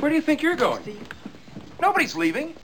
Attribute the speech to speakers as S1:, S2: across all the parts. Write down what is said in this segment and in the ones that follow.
S1: Where do you think you're going? Nobody's leaving.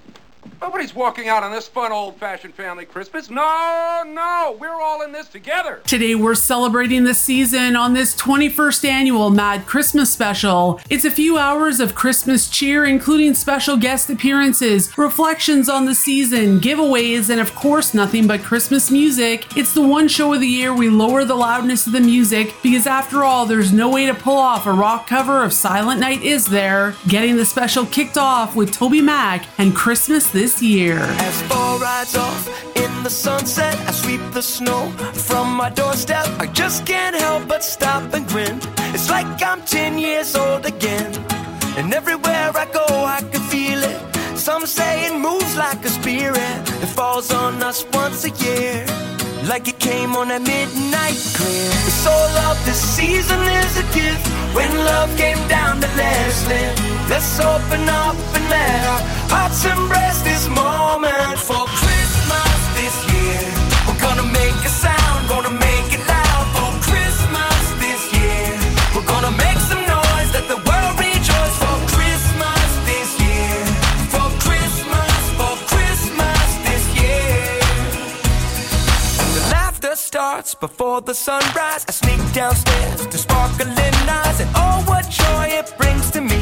S1: Nobody's walking out on this fun old fashioned family Christmas. No, no, we're all in this together.
S2: Today, we're celebrating the season on this 21st annual Mad Christmas special. It's a few hours of Christmas cheer, including special guest appearances, reflections on the season, giveaways, and of course, nothing but Christmas music. It's the one show of the year we lower the loudness of the music because, after all, there's no way to pull off a rock cover of Silent Night, is there? Getting the special kicked off with tobyMac and Christmas this year.
S3: As fall rides off in the sunset, I sweep the snow from my doorstep. I just can't help but stop and grin. It's like I'm 10 years old again. And everywhere I go, I can feel it. Some say it moves like a spirit that falls on us once a year. Like it came on a midnight clear. The soul of this season is a gift. When love came down to live. Let's open up and let our hearts embrace this moment for Christmas this year. Starts before the sunrise. I sneak downstairs to sparkling eyes, and oh, what joy it brings to me.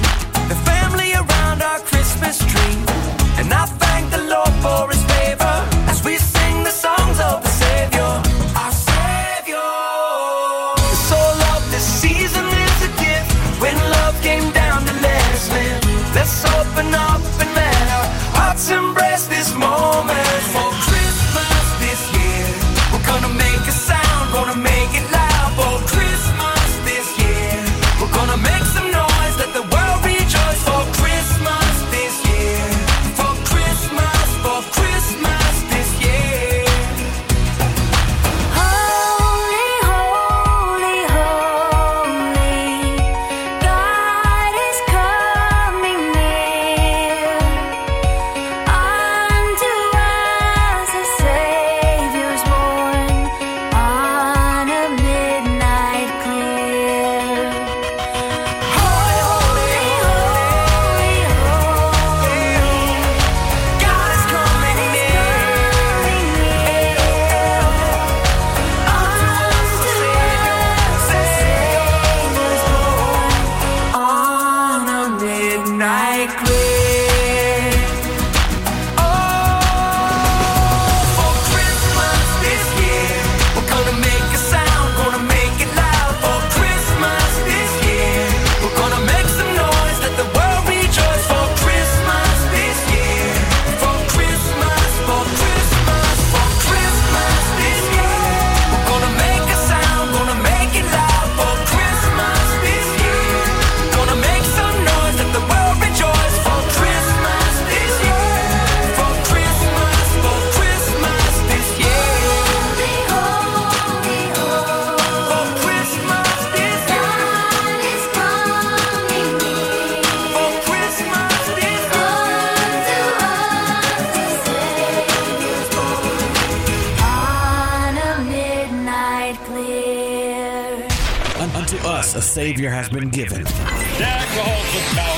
S3: The family around our Christmas tree, and I thank the Lord for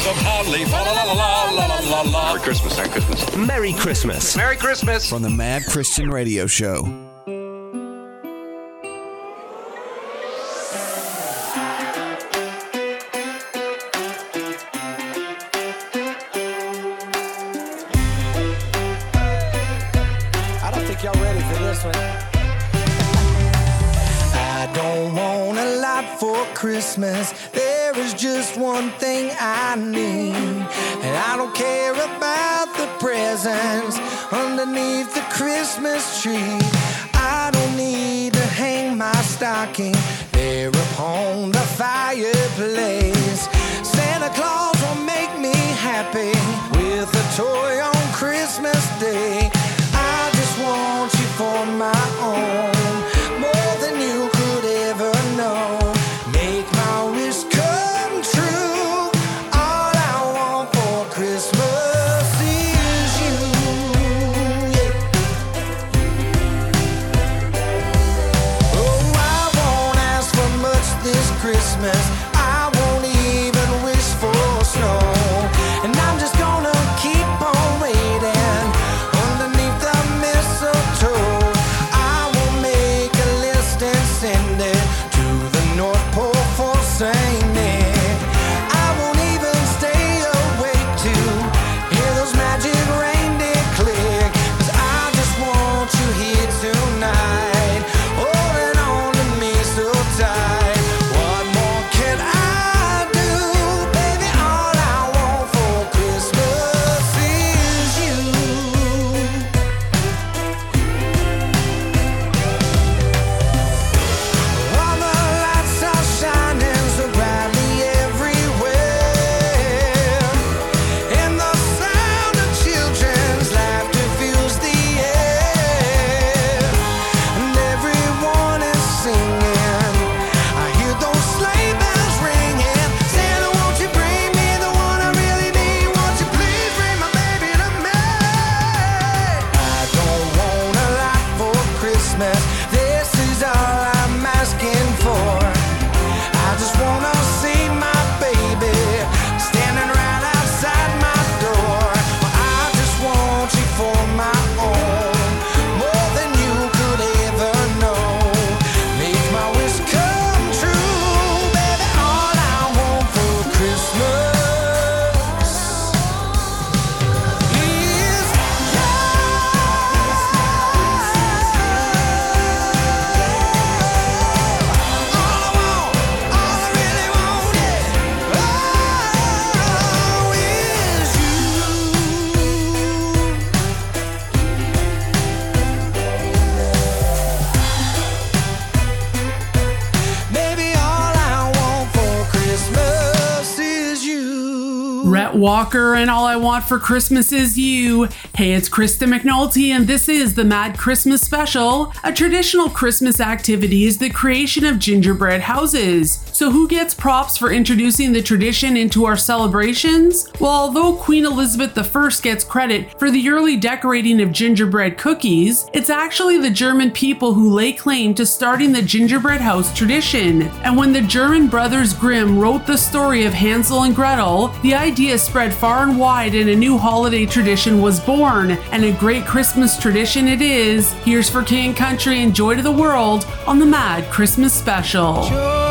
S3: of
S4: holly. Fa la la la la la la la.
S1: Merry Christmas, Merry Christmas.
S5: Merry Christmas
S1: Merry Christmas.
S5: from the Mad Christian Radio Show.
S2: Walker, and all I want for Christmas is you. Hey, it's Krista McNulty, and this is the Mad Christmas Special. A traditional Christmas activity is the creation of gingerbread houses. So, who gets props for introducing the tradition into our celebrations? Well, although Queen Elizabeth I gets credit for the early decorating of gingerbread cookies, it's actually the German people who lay claim to starting the gingerbread house tradition. And when the German brothers Grimm wrote the story of Hansel and Gretel, the idea spread far and wide and a new holiday tradition was born. And a great Christmas tradition it is. Here's for King Country and Joy to the World on the Mad Christmas Special.
S6: Joy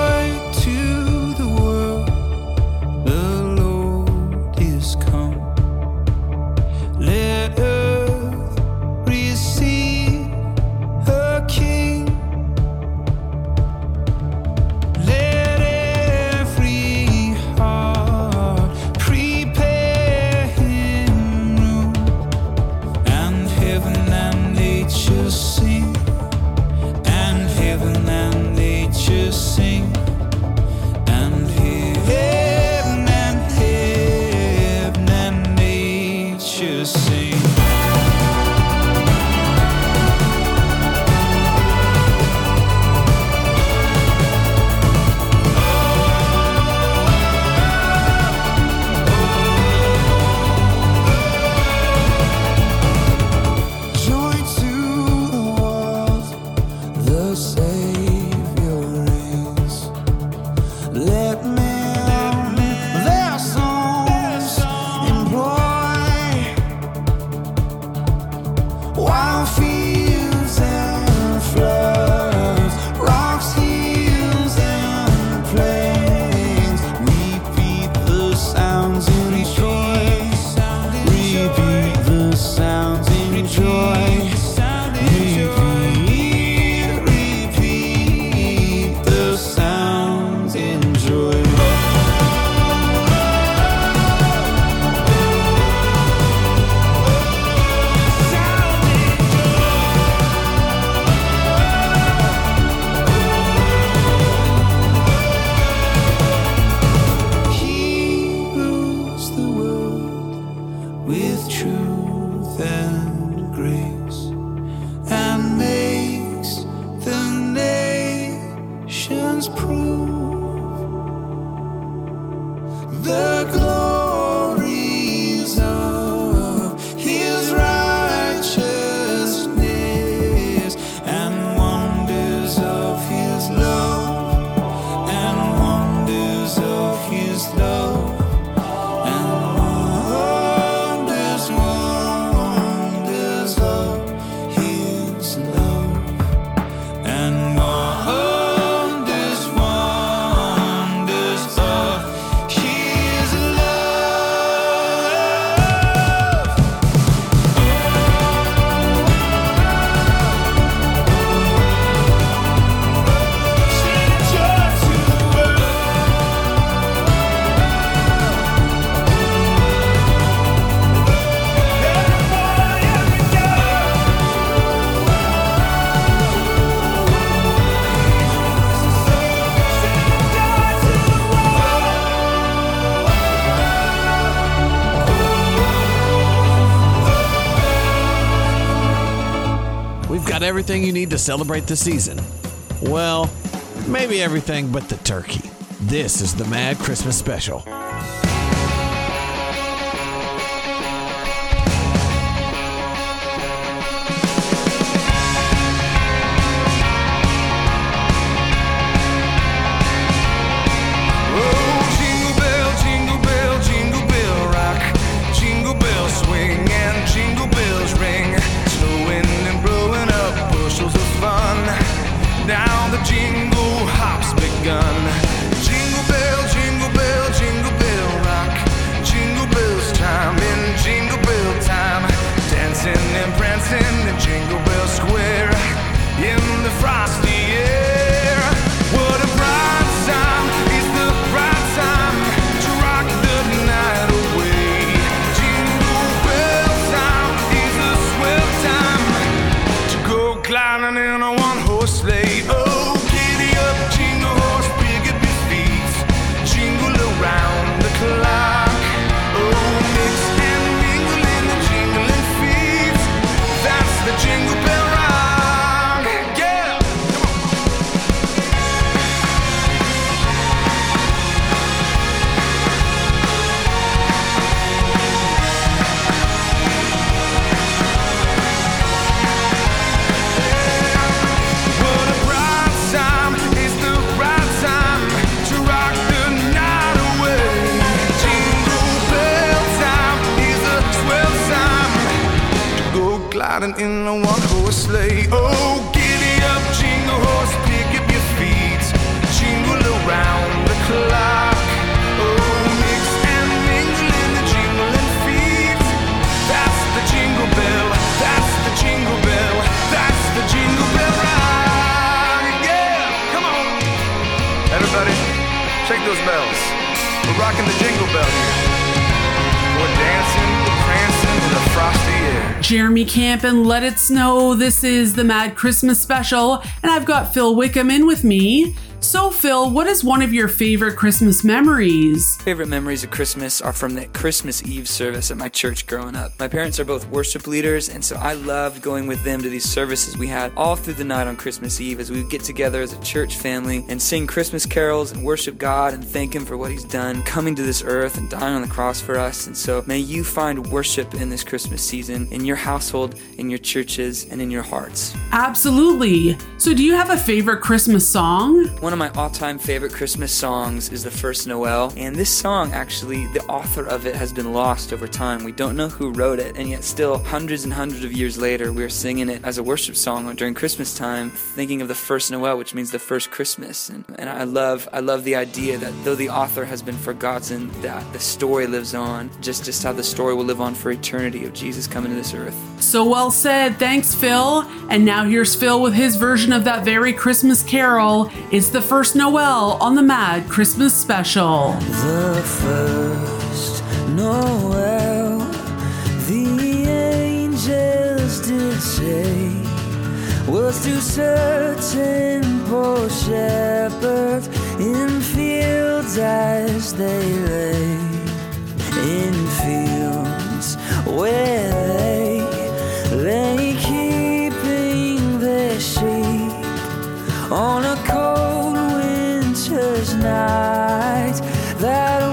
S7: everything you need to celebrate the season. Well, maybe everything but the turkey. This is the Mad Christmas Special.
S6: In
S8: bells. We're rocking the jingle bell here. We're dancing, prancing in the frosty air.
S2: Jeremy Camp and Let It Snow. This is the Mad Christmas special, and I've got Phil Wickham in with me. So, Phil, what is one of your favorite Christmas memories?
S9: Favorite memories of Christmas are from the Christmas Eve service at my church growing up. My parents are both worship leaders, and so I loved going with them to these services we had all through the night on Christmas Eve as we would get together as a church family and sing Christmas carols and worship God and thank Him for what He's done, coming to this earth and dying on the cross for us. And so may you find worship in this Christmas season in your household, in your churches, and in your hearts.
S2: Absolutely. So, do you have a favorite Christmas song?
S9: One of my all time favorite Christmas songs is The First Noel, and this song actually, the author of it has been lost over time. We don't know who wrote it, and yet still, hundreds and hundreds of years later, we are singing it as a worship song during Christmas time, thinking of the first Noel, which means the first Christmas. And, and I love I love the idea that though the author has been forgotten, that the story lives on, just, just how the story will live on for eternity of Jesus coming to this earth.
S2: So well said. Thanks, Phil. And now here's Phil with his version of that very Christmas carol. It's the first Noel on the Mad Christmas special.
S6: The first. Noel, the angels did say, was to certain poor shepherds in fields as they lay, in fields where they lay keeping their sheep on that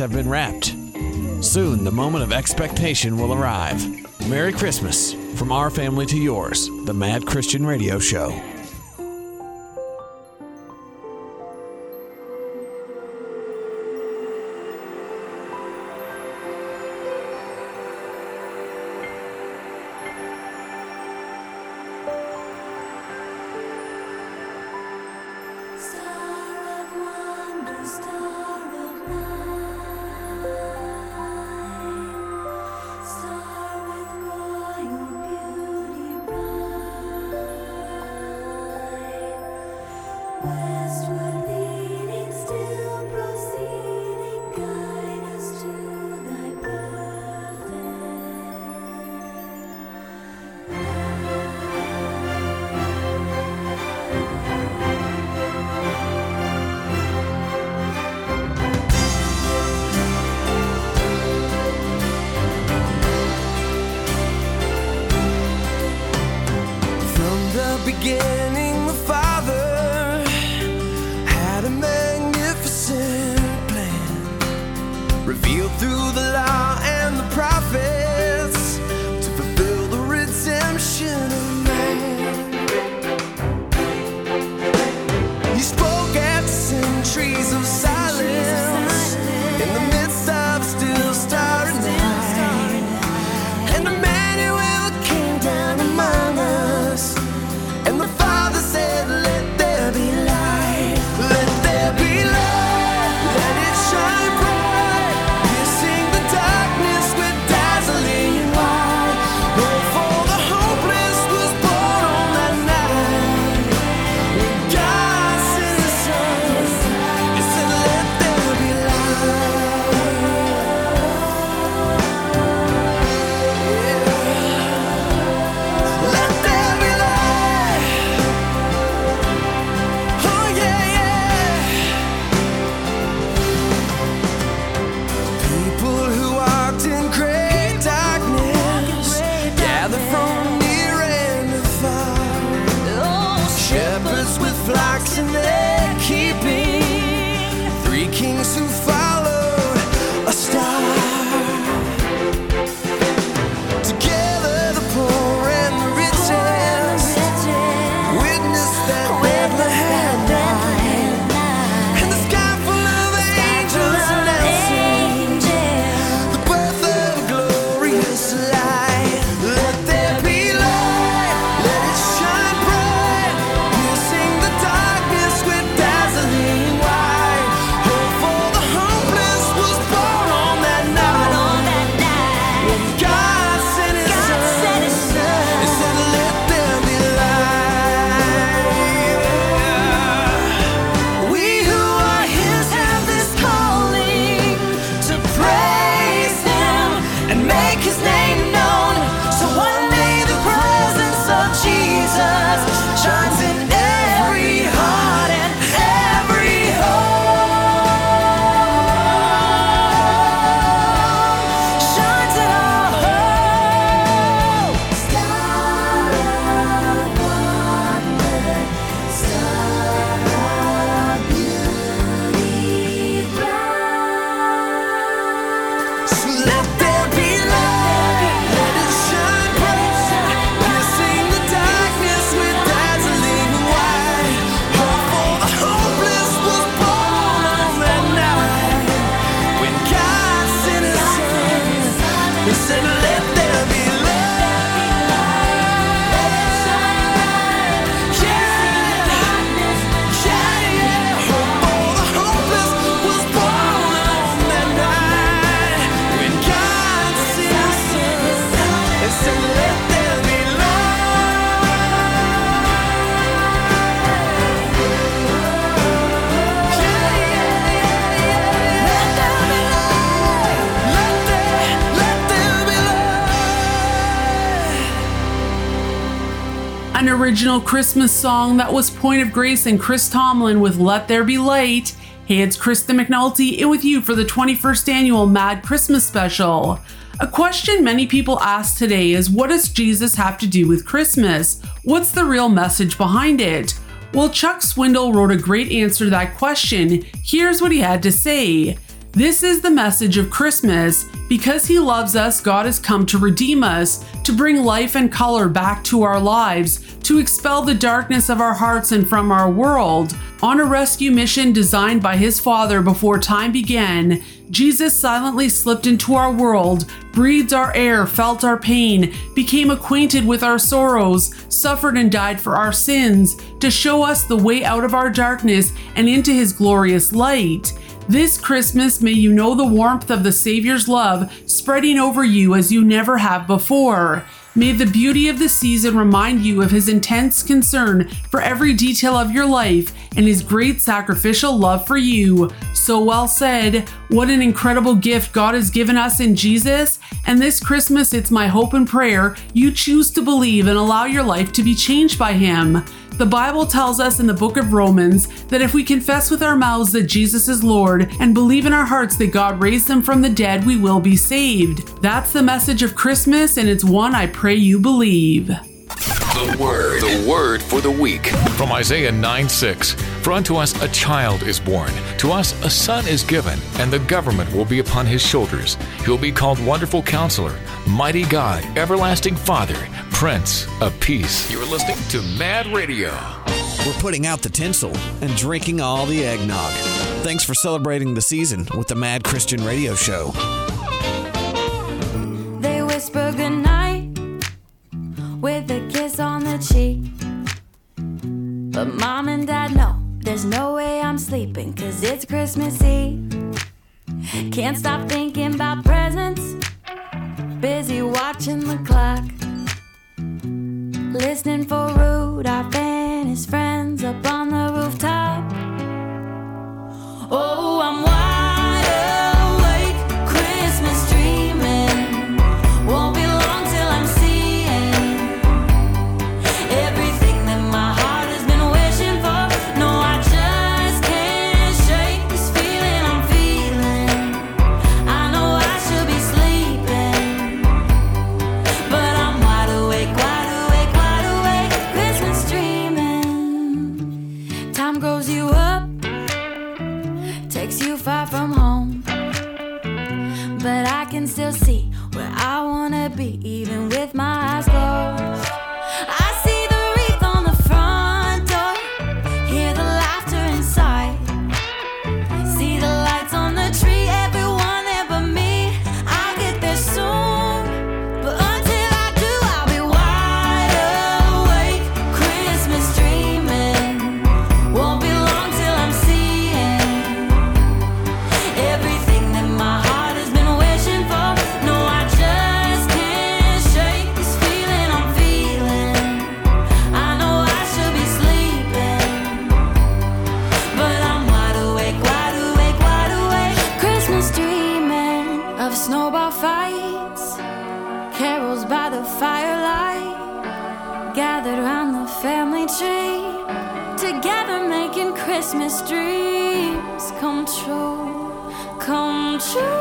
S7: have been wrapped. Soon, the moment of expectation will arrive. Merry Christmas from our family to yours, the Mad Christian Radio Show.
S2: Original Christmas song that was Point of Grace and Chris Tomlin with Let There Be Light. Hey, it's Krista McNulty in with you for the 21st annual Mad Christmas special. A question many people ask today is what does Jesus have to do with Christmas? What's the real message behind it? Well, Chuck Swindoll wrote a great answer to that question. Here's what he had to say. This is the message of Christmas. Because He loves us, God has come to redeem us, to bring life and color back to our lives, to expel the darkness of our hearts and from our world. On a rescue mission designed by His Father before time began, Jesus silently slipped into our world, breathed our air, felt our pain, became acquainted with our sorrows, suffered and died for our sins, to show us the way out of our darkness and into His glorious light. This Christmas, may you know the warmth of the Savior's love spreading over you as you never have before. May the beauty of the season remind you of his intense concern for every detail of your life and his great sacrificial love for you. So well said. What an incredible gift God has given us in Jesus. And this Christmas, it's my hope and prayer you choose to believe and allow your life to be changed by him. The Bible tells us in the book of Romans that if we confess with our mouths that Jesus is Lord and believe in our hearts that God raised him from the dead, we will be saved. That's the message of Christmas, and it's one I pray you believe.
S10: The word. The word for the week. From Isaiah 9 6. For unto us a child is born, to us a son is given, and the government will be upon his shoulders. He will be called Wonderful Counselor, Mighty God, Everlasting Father, Prince of Peace. You're listening to Mad Radio.
S11: We're putting out the tinsel and drinking all the eggnog. Thanks for celebrating the season with the Mad Christian Radio Show.
S7: On the cheek. But mom and dad know there's no way I'm sleeping, cause it's Christmas Eve. Can't stop thinking about presents, busy watching the clock. Listening for Rudolph and his friends up on the rooftop. Oh, I'm wide Christmas dreams come true, come true.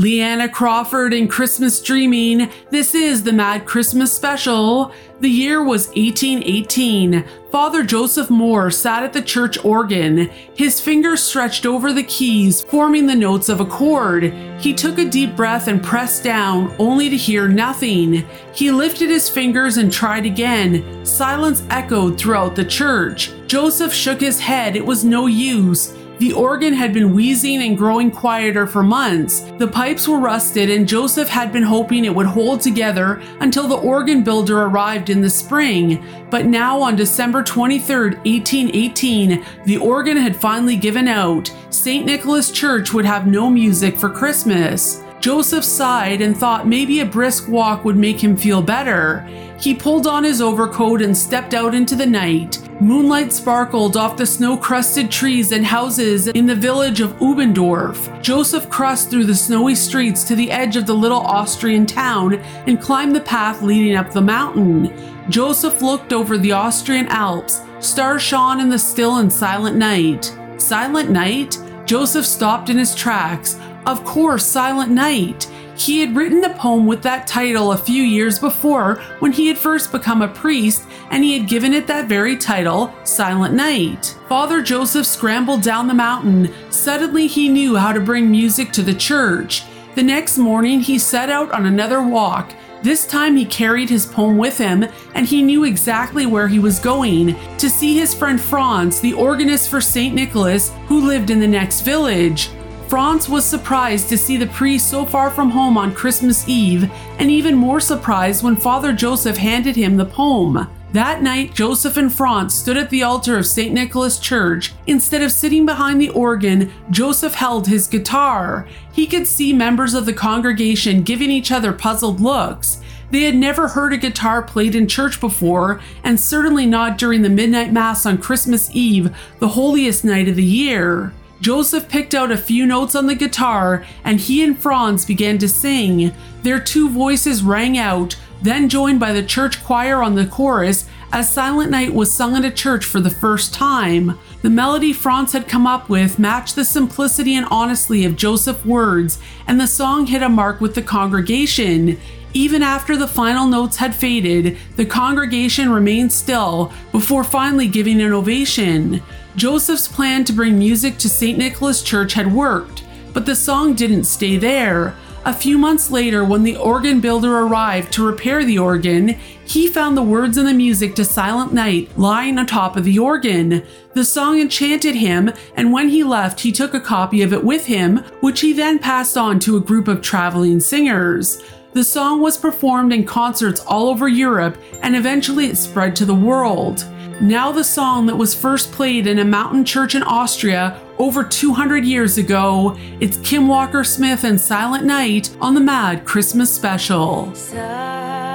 S2: Leanna Crawford and Christmas Dreaming. This is the Mad Christmas Special. The year was 1818. Father Joseph Mohr sat at the church organ, his fingers stretched over the keys, forming the notes of a chord. He took a deep breath and pressed down, only to hear nothing. He lifted his fingers and tried again. Silence echoed throughout the church. Joseph shook his head. It was no use. The organ had been wheezing and growing quieter for months. The pipes were rusted, and Joseph had been hoping it would hold together until the organ builder arrived in the spring. But now, on December 23, 1818, the organ had finally given out. St. Nicholas Church would have no music for Christmas. Joseph sighed and thought maybe a brisk walk would make him feel better. He pulled on his overcoat and stepped out into the night. Moonlight sparkled off the snow crusted trees and houses in the village of Oberndorf. Joseph crossed through the snowy streets to the edge of the little Austrian town and climbed the path leading up the mountain. Joseph looked over the Austrian Alps. Stars shone in the still and silent night. Silent night? Joseph stopped in his tracks. Of course, Silent Night. He had written the poem with that title a few years before when he had first become a priest, and he had given it that very title, Silent Night. Father Joseph scrambled down the mountain. Suddenly, he knew how to bring music to the church. The next morning, he set out on another walk. This time, he carried his poem with him, and he knew exactly where he was going to see his friend Franz, the organist for St. Nicholas, who lived in the next village. Franz was surprised to see the priest so far from home on Christmas Eve, and even more surprised when Father Joseph handed him the poem. That night, Joseph and Franz stood at the altar of St. Nicholas Church. Instead of sitting behind the organ, Joseph held his guitar. He could see members of the congregation giving each other puzzled looks. They had never heard a guitar played in church before, and certainly not during the midnight mass on Christmas Eve, the holiest night of the year. Joseph picked out a few notes on the guitar and he and Franz began to sing. Their two voices rang out, then joined by the church choir on the chorus as Silent Night was sung at a church for the first time. The melody Franz had come up with matched the simplicity and honesty of Joseph's words, and the song hit a mark with the congregation. Even after the final notes had faded, the congregation remained still before finally giving an ovation. Joseph's plan to bring music to St. Nicholas Church had worked, but the song didn't stay there. A few months later, when the organ builder arrived to repair the organ, he found the words and the music to Silent Night lying on top of the organ. The song enchanted him, and when he left, he took a copy of it with him, which he then passed on to a group of traveling singers. The song was performed in concerts all over Europe, and eventually it spread to the world. Now, the song that was first played in a mountain church in Austria over 200 years ago, it's Kim Walker Smith and Silent Night on the Mad Christmas Special.
S12: Silent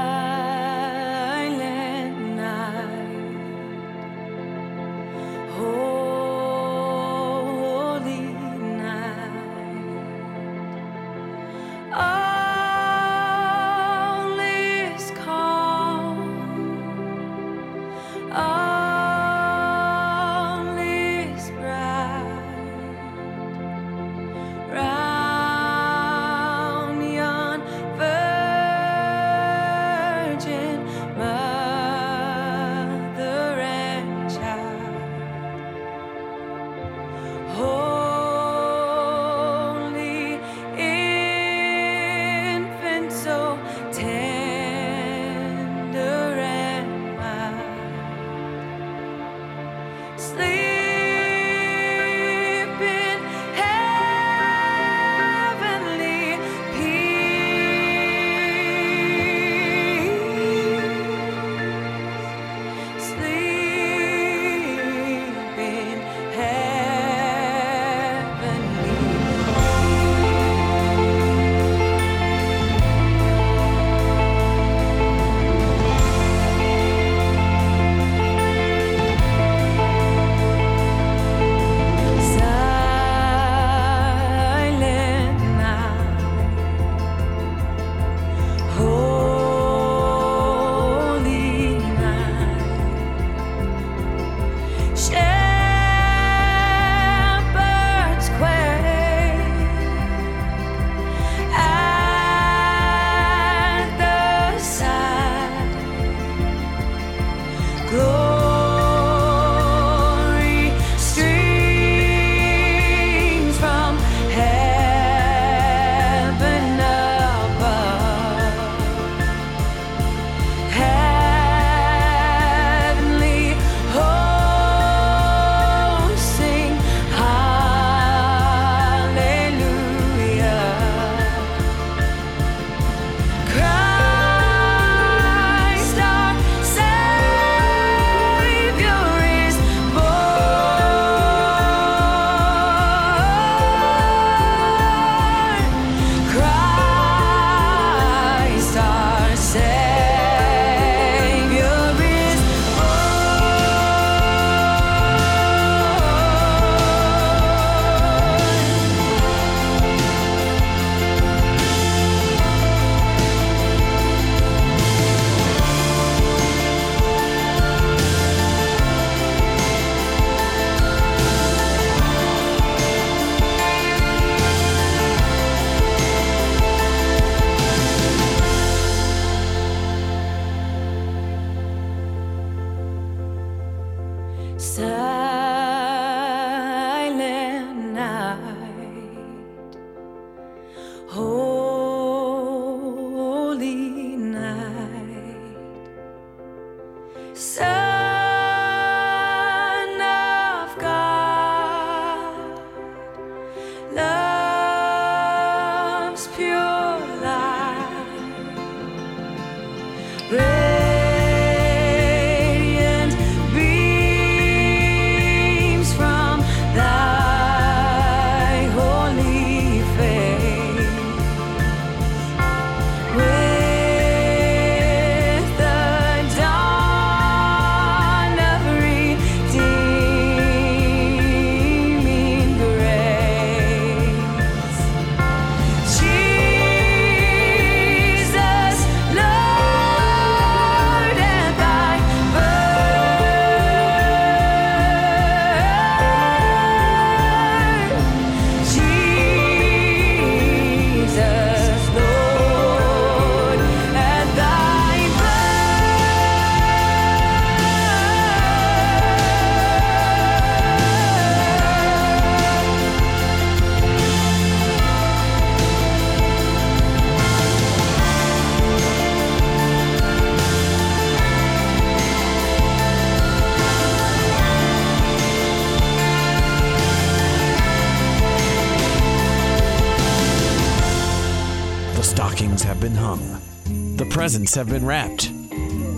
S7: presents have been wrapped.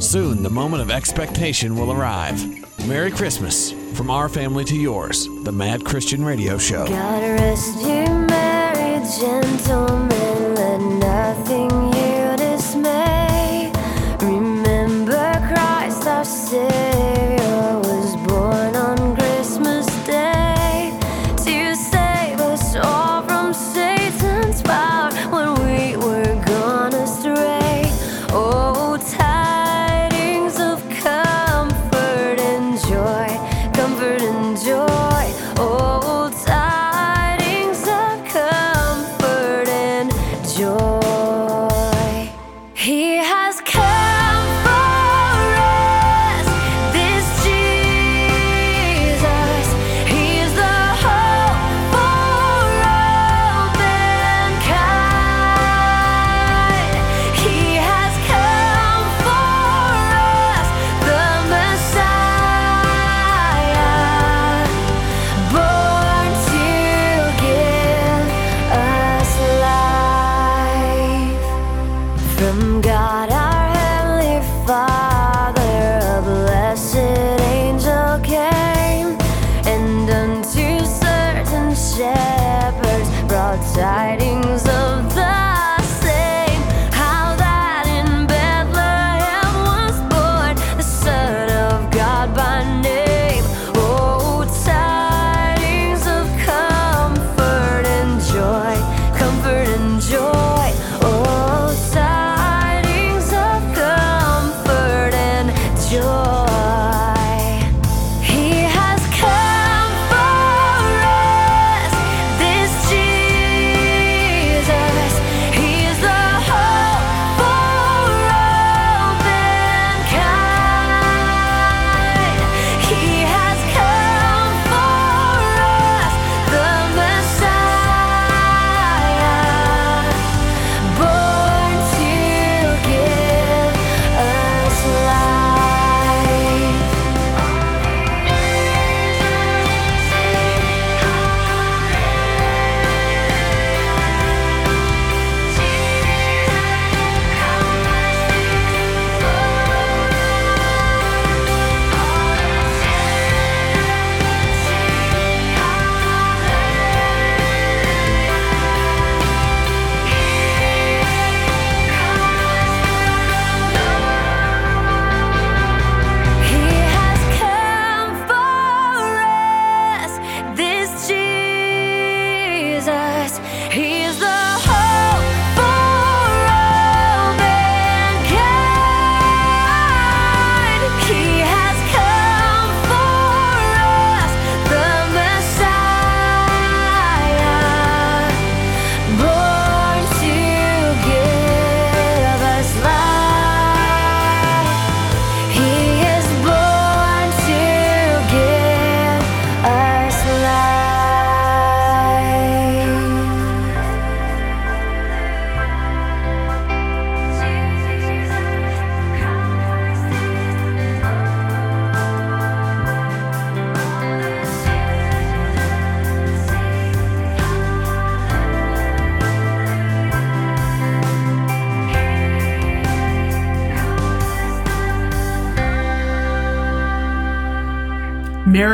S7: Soon, the moment of expectation will arrive. Merry Christmas from our family to yours, the Mad Christian Radio Show.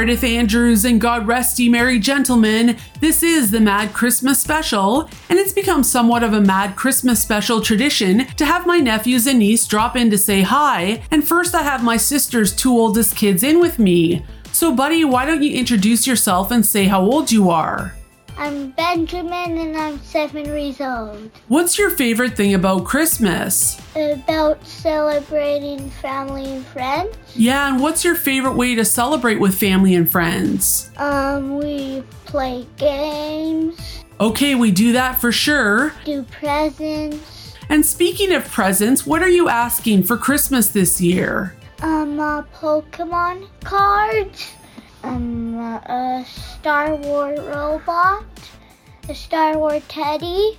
S2: Meredith Andrews and God rest ye merry gentlemen. This is the Mad Christmas special, and it's become somewhat of a Mad Christmas special tradition to have my nephews and niece drop in to say hi. And first, I have my sister's two oldest kids in with me. So, buddy, why don't you introduce yourself and say how old you are?
S13: I'm Benjamin and I'm seven years old.
S2: What's your favorite thing about Christmas?
S13: About celebrating family and friends.
S2: Yeah, and what's your favorite way to celebrate with family and friends?
S13: Um, we play games,
S2: Okay, we do that for sure.
S13: do presents,
S2: And speaking of presents, what are you asking for Christmas this year?
S13: um, a Pokemon cards, um, a Star Wars robot, a Star Wars teddy,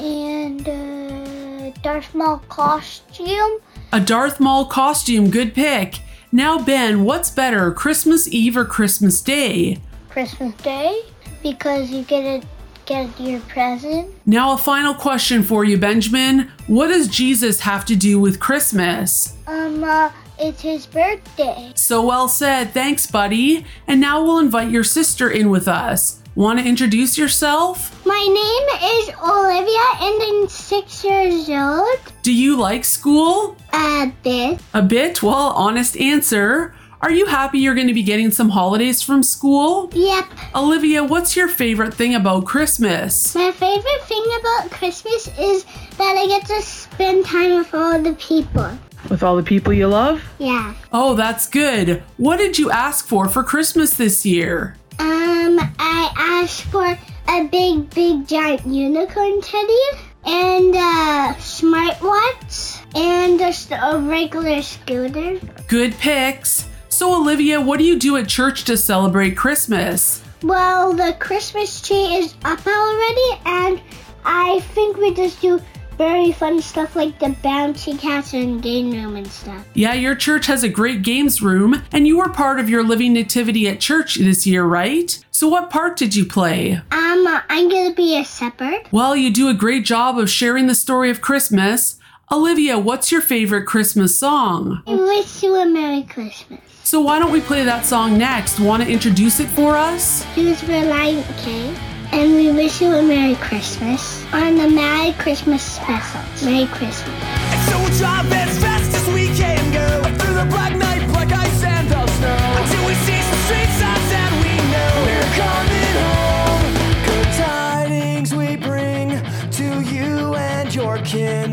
S13: and a Darth Maul costume.
S2: A Darth Maul costume, good pick. Now, Ben, what's better, Christmas Eve or Christmas Day?
S13: Christmas Day because you get a get your present.
S2: Now, a final question for you, Benjamin. What does Jesus have to do with Christmas?
S13: Um, uh, it's his birthday.
S2: So well said. Thanks, buddy. And now we'll invite your sister in with us. Want to introduce yourself?
S13: My name is Olivia, and I'm six years old.
S2: Do you like school?
S13: A bit.
S2: A bit? Well, honest answer. Are you happy you're going to be getting some holidays from school?
S13: Yep.
S2: Olivia, what's your favorite thing about Christmas?
S13: My favorite thing about Christmas is that I get to spend time with all the people.
S2: With all the people you love?
S13: Yeah.
S2: Oh, that's good. What did you ask for for Christmas this year?
S13: Um, I asked for a big, big, giant unicorn teddy and a smartwatch and just a regular scooter.
S2: Good picks. So, Olivia, what do you do at church to celebrate Christmas?
S13: Well, the Christmas tree is up already, and I think we just do very fun stuff like the bouncy castle and game room and stuff.
S2: Yeah, your church has a great games room, and you were part of your Living Nativity at church this year, right? So, what part did you play?
S13: Um, I'm gonna be a shepherd.
S2: Well, you do a great job of sharing the story of Christmas. Olivia, what's your favorite Christmas song?
S13: I wish you a Merry Christmas.
S2: So, why don't we play that song next? Want to introduce it for us?
S13: Here's Relient K. And we wish you a Merry Christmas on the Merry Christmas special. Merry Christmas.
S14: And so we'll drive as fast as we can go through the black night, black ice and the snow until we see some street signs that we know we're coming home. Good tidings we bring to you and your kin.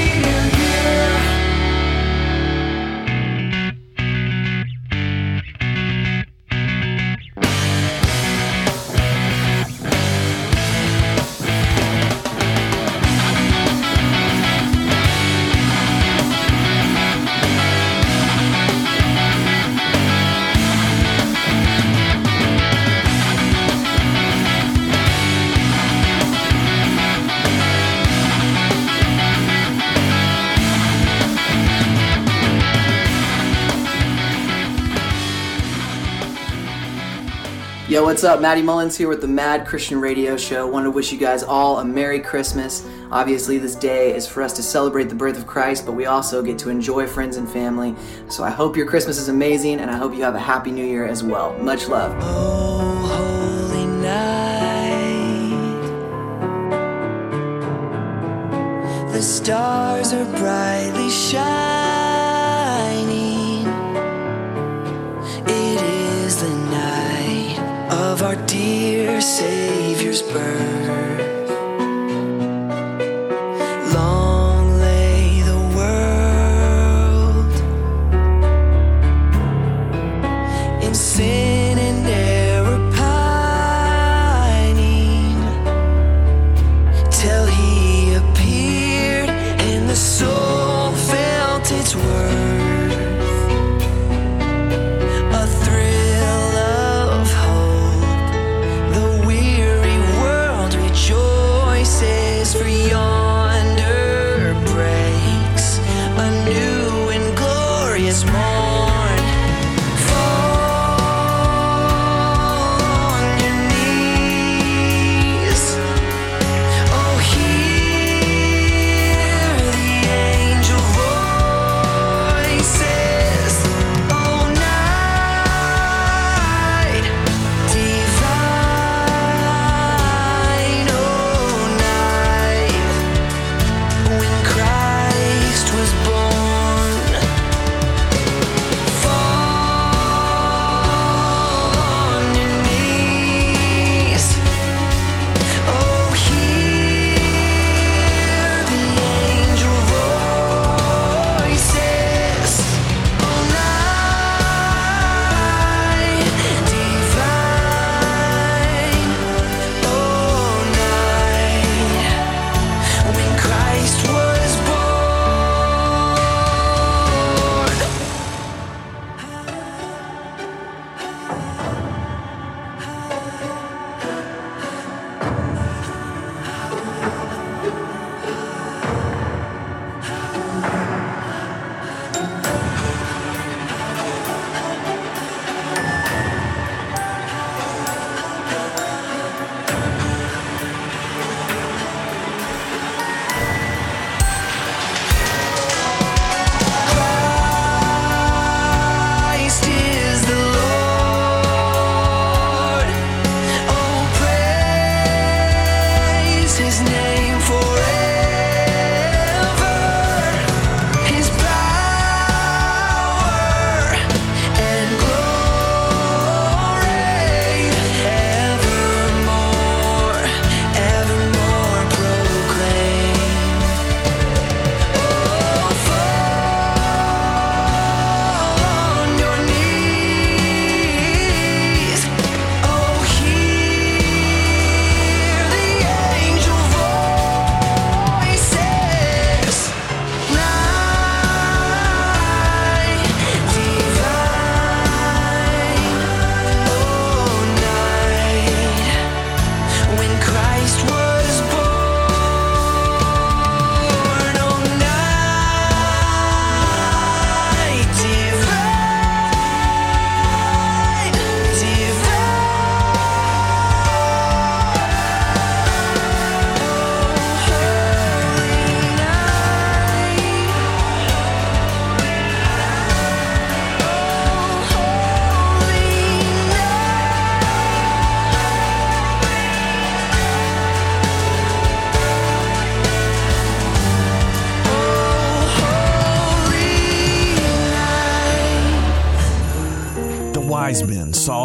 S15: what's up? Maddie Mullins here with the Mad Christian Radio Show. Want to wish you guys all a Merry Christmas. Obviously, this day is for us to celebrate the birth of Christ, but we also get to enjoy friends and family. So I hope your Christmas is amazing, and I hope you have a Happy New Year as well. Much love.
S14: Oh, holy night. The stars are brightly shining. Savior's birth.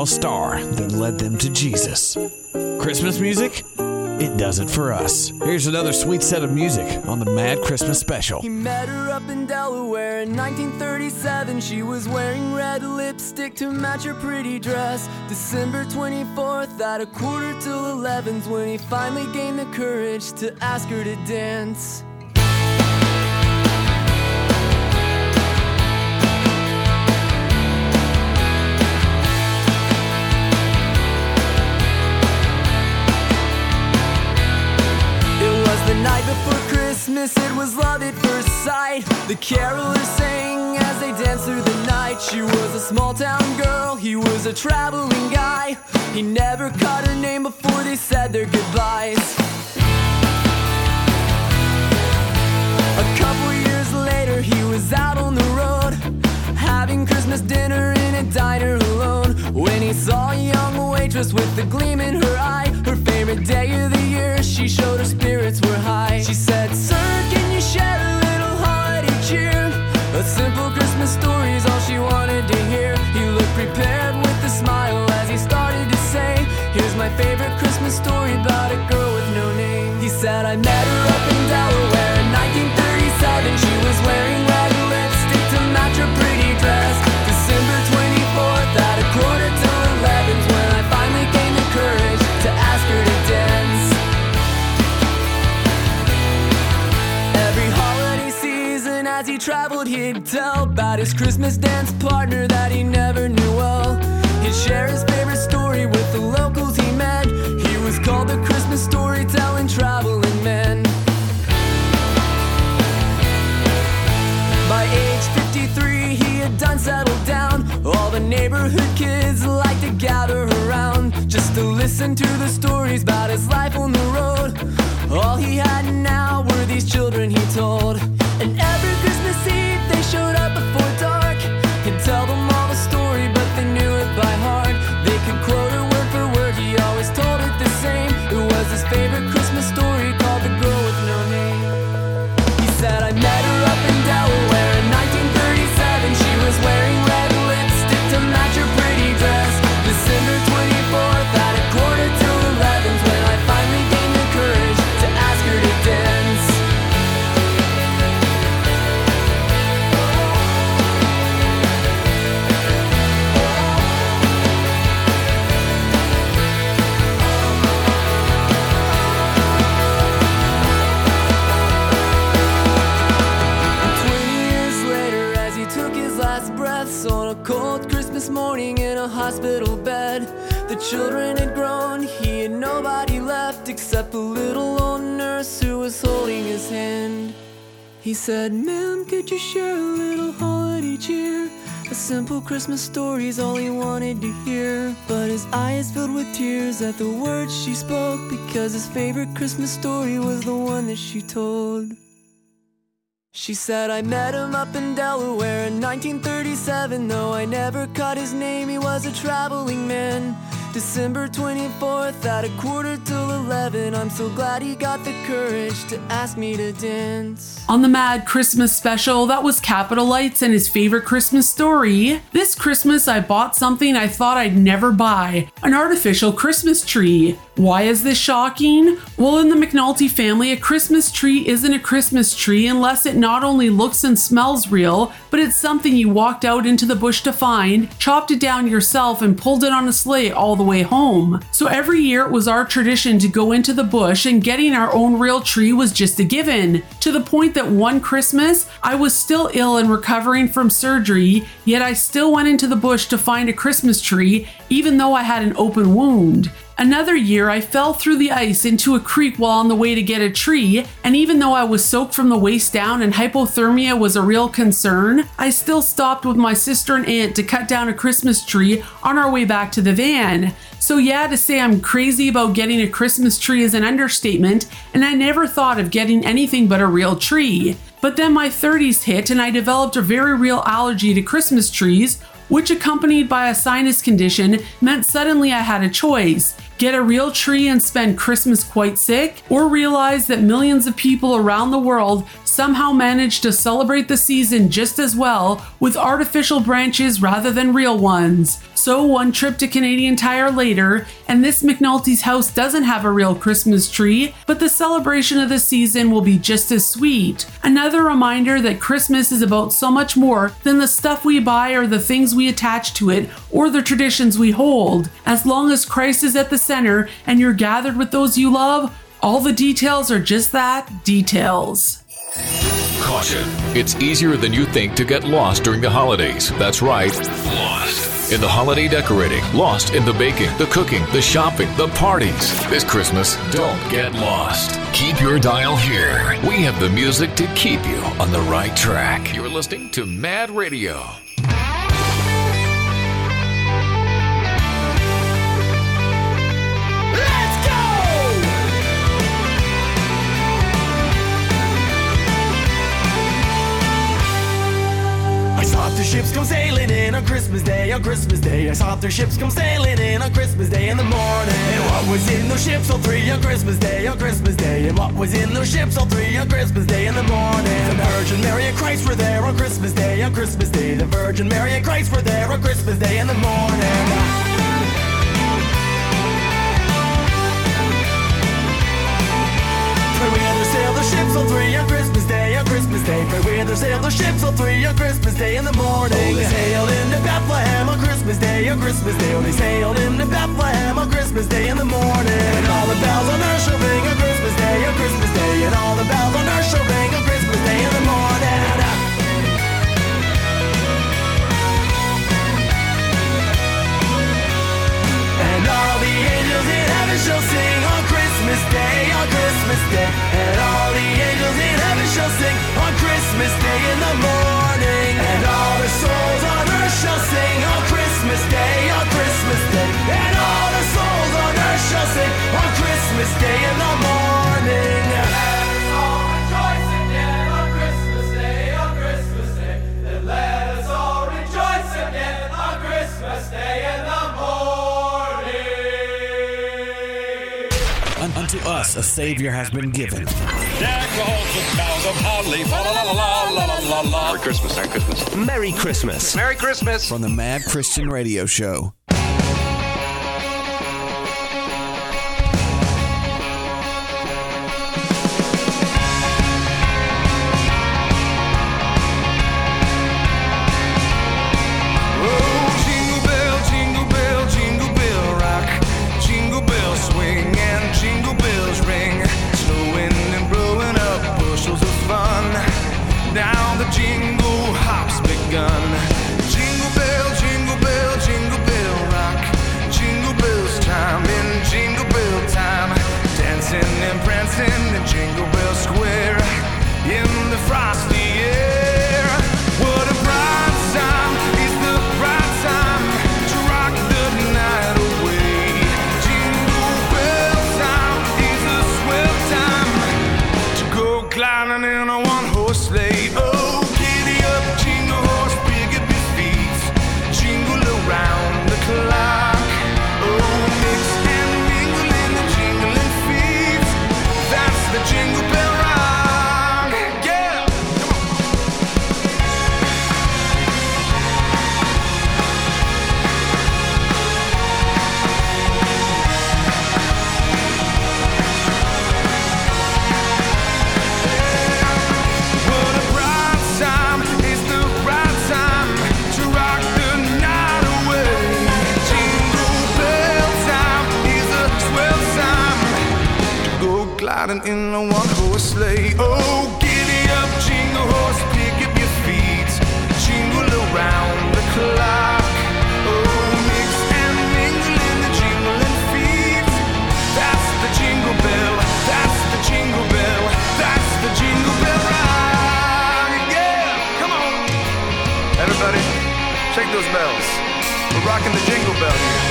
S11: Star that led them to Jesus. Christmas music? It does it for us. Here's another sweet set of music on the Mad Christmas Special.
S16: He met her up in Delaware in 1937. She was wearing red lipstick to match her pretty dress. December 24th at a quarter till 11's when he finally gained the courage to ask her to dance. Christmas, it was love at first sight. The carolers sang as they danced through the night. She was a small town girl, he was a traveling guy. He never caught her name before they said their goodbyes. A couple years later, he was out on the road, having Christmas dinner in a diner alone. When he saw a young waitress with a gleam in her eye, her favorite day of the year, she showed her spirits were high. She said, Sir, can you share a little holiday cheer? A simple Christmas story is all she wanted to hear. He looked prepared with a smile as he started to say, Here's my favorite Christmas story about a girl with no name. He said, I met her tell about his Christmas dance partner that he never knew well. He'd share his favorite story with the locals he met. He was called the Christmas storytelling traveling done settled down. All the neighborhood kids liked to gather around just to listen to the stories about his life on the road. All he had now were these children he told. And every Christmas Eve, they showed up before dark. He'd tell them all the story, but they knew it by heart. They could quote it word for word, he always told it the same. It was his favorite He said, Ma'am, could you share a little holiday cheer? A simple Christmas story is all he wanted to hear. But his eyes filled with tears at the words she spoke because his favorite Christmas story was the one that she told. She said, I met him up in Delaware in 1937. Though I never caught his name, he was a traveling man. December 24th at a quarter till 11. I'm so glad he got the courage to ask me to dance.
S2: On the Mad Christmas special, that was Capital Lights and his favorite Christmas story. This Christmas, I bought something I thought I'd never buy an artificial Christmas tree. Why is this shocking? Well, in the McNulty family, a Christmas tree isn't a Christmas tree unless it not only looks and smells real, but it's something you walked out into the bush to find, chopped it down yourself, and pulled it on a sleigh all the way home. So every year it was our tradition to go into the bush, and getting our own real tree was just a given. To the point that one Christmas, I was still ill and recovering from surgery, yet I still went into the bush to find a Christmas tree, even though I had an open wound. Another year, I fell through the ice into a creek while on the way to get a tree, and even though I was soaked from the waist down and hypothermia was a real concern, I still stopped with my sister and aunt to cut down a Christmas tree on our way back to the van. So, yeah, to say I'm crazy about getting a Christmas tree is an understatement, and I never thought of getting anything but a real tree. But then my 30s hit, and I developed a very real allergy to Christmas trees, which, accompanied by a sinus condition, meant suddenly I had a choice get a real tree and spend Christmas quite sick, or realize that millions of people around the world somehow manage to celebrate the season just as well with artificial branches rather than real ones. So, one trip to Canadian Tire later, and this McNulty's house doesn't have a real Christmas tree, but the celebration of the season will be just as sweet. Another reminder that Christmas is about so much more than the stuff we buy or the things we attach to it or the traditions we hold. As long as Christ is at the center and you're gathered with those you love, all the details are just that details.
S10: Caution. It's easier than you think to get lost during the holidays. That's right, lost. In the holiday decorating, lost in the baking, the cooking, the shopping, the parties. This Christmas, don't get lost. Keep your dial here. We have the music to keep you on the right track. You're listening to Mad Radio.
S14: Three ships come sailing in on Christmas Day, on Christmas Day. I saw three ships come sailing in on Christmas Day in the morning. And what was in those ships? All three on Christmas Day, on Christmas Day. And what was in those ships? All three on Christmas Day in the morning. The Virgin Mary and Christ were there on Christmas Day, on Christmas Day. The Virgin Mary and Christ were there on Christmas Day in the morning. Pray we there sail the ships all three on Christmas Christmas Day. Pray we there sail the ships all three on Christmas Day in the morning. Oh, they sailed into Bethlehem on Christmas Day, on Christmas Day. Oh, they sailed into Bethlehem on Christmas Day in the morning. And all the bells on earth shall ring on Christmas Day, on Christmas Day. And all the bells on earth shall ring on Christmas Day in the morning. And all the angels in heaven shall sing Christmas Day, on Christmas Day. And all the angels in heaven shall sing on Christmas Day in the morning. And all the souls on earth shall sing on Christmas Day, on Christmas Day. And all the souls on earth shall sing on Christmas Day in the morning.
S7: A Savior has been given.
S4: Deck the halls with boughs of holly. La la la la la la la.
S1: Merry Christmas. Merry Christmas
S7: Merry Christmas. from the Mad Christian Radio Show.
S17: In those bells. We're rocking the jingle bell here.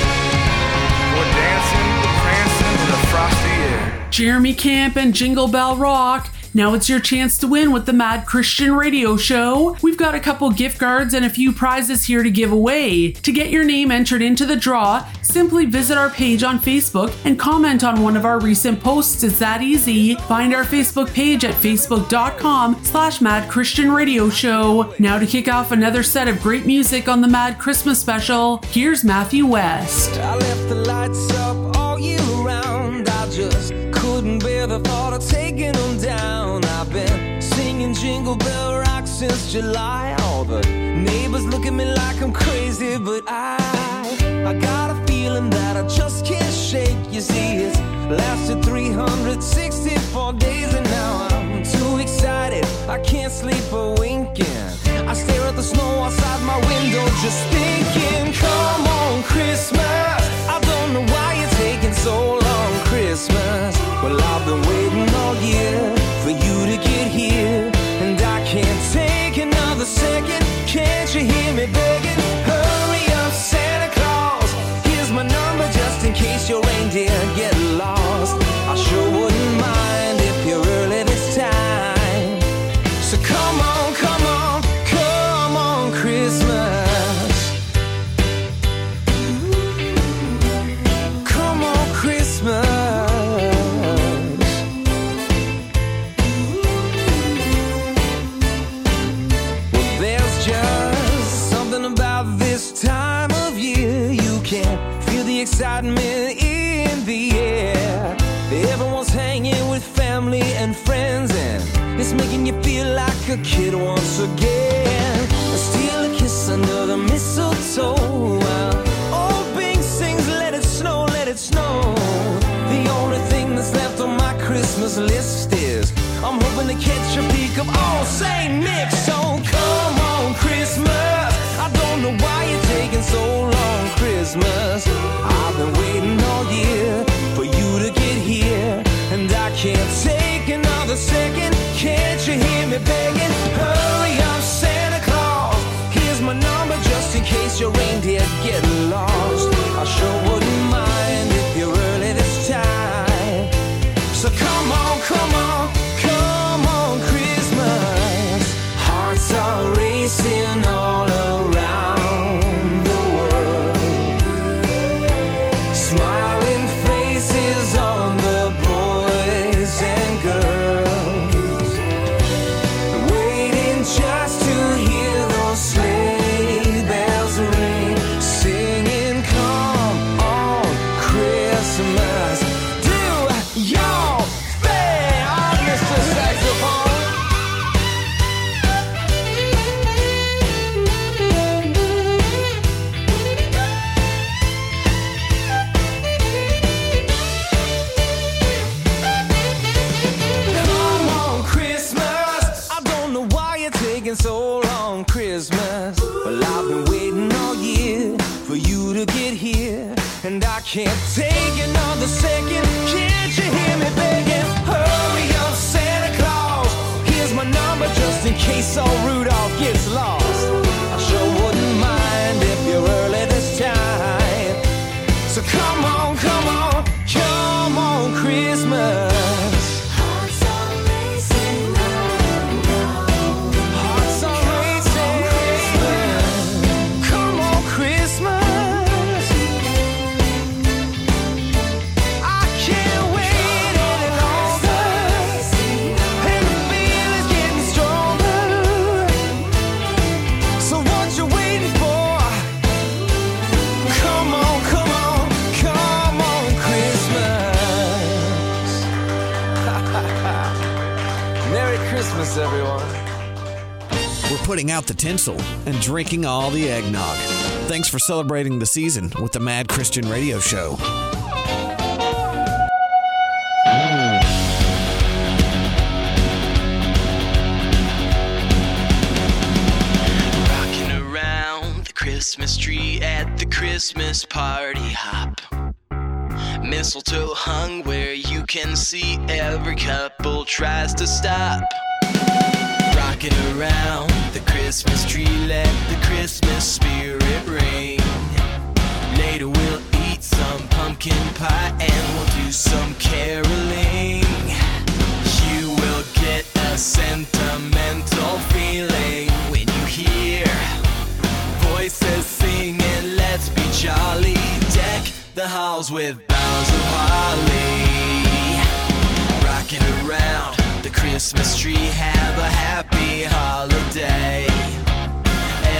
S17: We're dancing, prancing in the frosty air.
S2: Jeremy Camp and Jingle Bell Rock. Now it's your chance to win with the Mad Christian Radio Show. We've got a couple gift cards and a few prizes here to give away. To get your name entered into the draw, simply visit our page on Facebook and comment on one of our recent posts. It's that easy. Find our Facebook page at facebook.com slash Mad Christian Radio Show. Now to kick off another set of great music on the Mad Christmas special, here's Matthew West.
S6: Couldn't bear the thought of taking Jingle Bell Rock since July. All the neighbors look at me like I'm crazy, but I, I got a feeling that I just can't shake. You see, it's lasted 364 days, and now I'm too excited. I can't sleep a winking. I stare at the snow outside my window, just thinking, come on, Christmas. I don't know why you're taking so long, Christmas. Well, I've been waiting all year for you to get here, Can't you hear me begging? Time of year. You can feel the excitement in the air. Everyone's hanging with family and friends, and it's making you feel like a kid once again. Steal a kiss under the mistletoe. While old Bing sings, Let it snow, let it snow. The only thing that's left on my Christmas list is I'm hoping to catch a peek of old Saint Nick. So come on, Christmas. Don't know why you're taking so long, Christmas. I've been waiting all year for you to get here, and I can't take another second. Can't you hear me begging? Hurry up, Santa Claus. Here's my number just in case your reindeer get lost.
S7: Putting out the tinsel and drinking all the eggnog. Thanks for celebrating the season with the Mad Christian Radio Show.
S3: Rocking around the Christmas tree at the Christmas party hop. Mistletoe hung where you can see every couple tries to stop. Rocking around the Christmas tree, let the Christmas spirit ring. Later we'll eat some pumpkin pie and we'll do some caroling. You will get
S14: a sentimental feeling when you hear voices singing, let's be jolly. Deck the halls with boughs of holly. Rocking around the Christmas tree, have a happy holiday.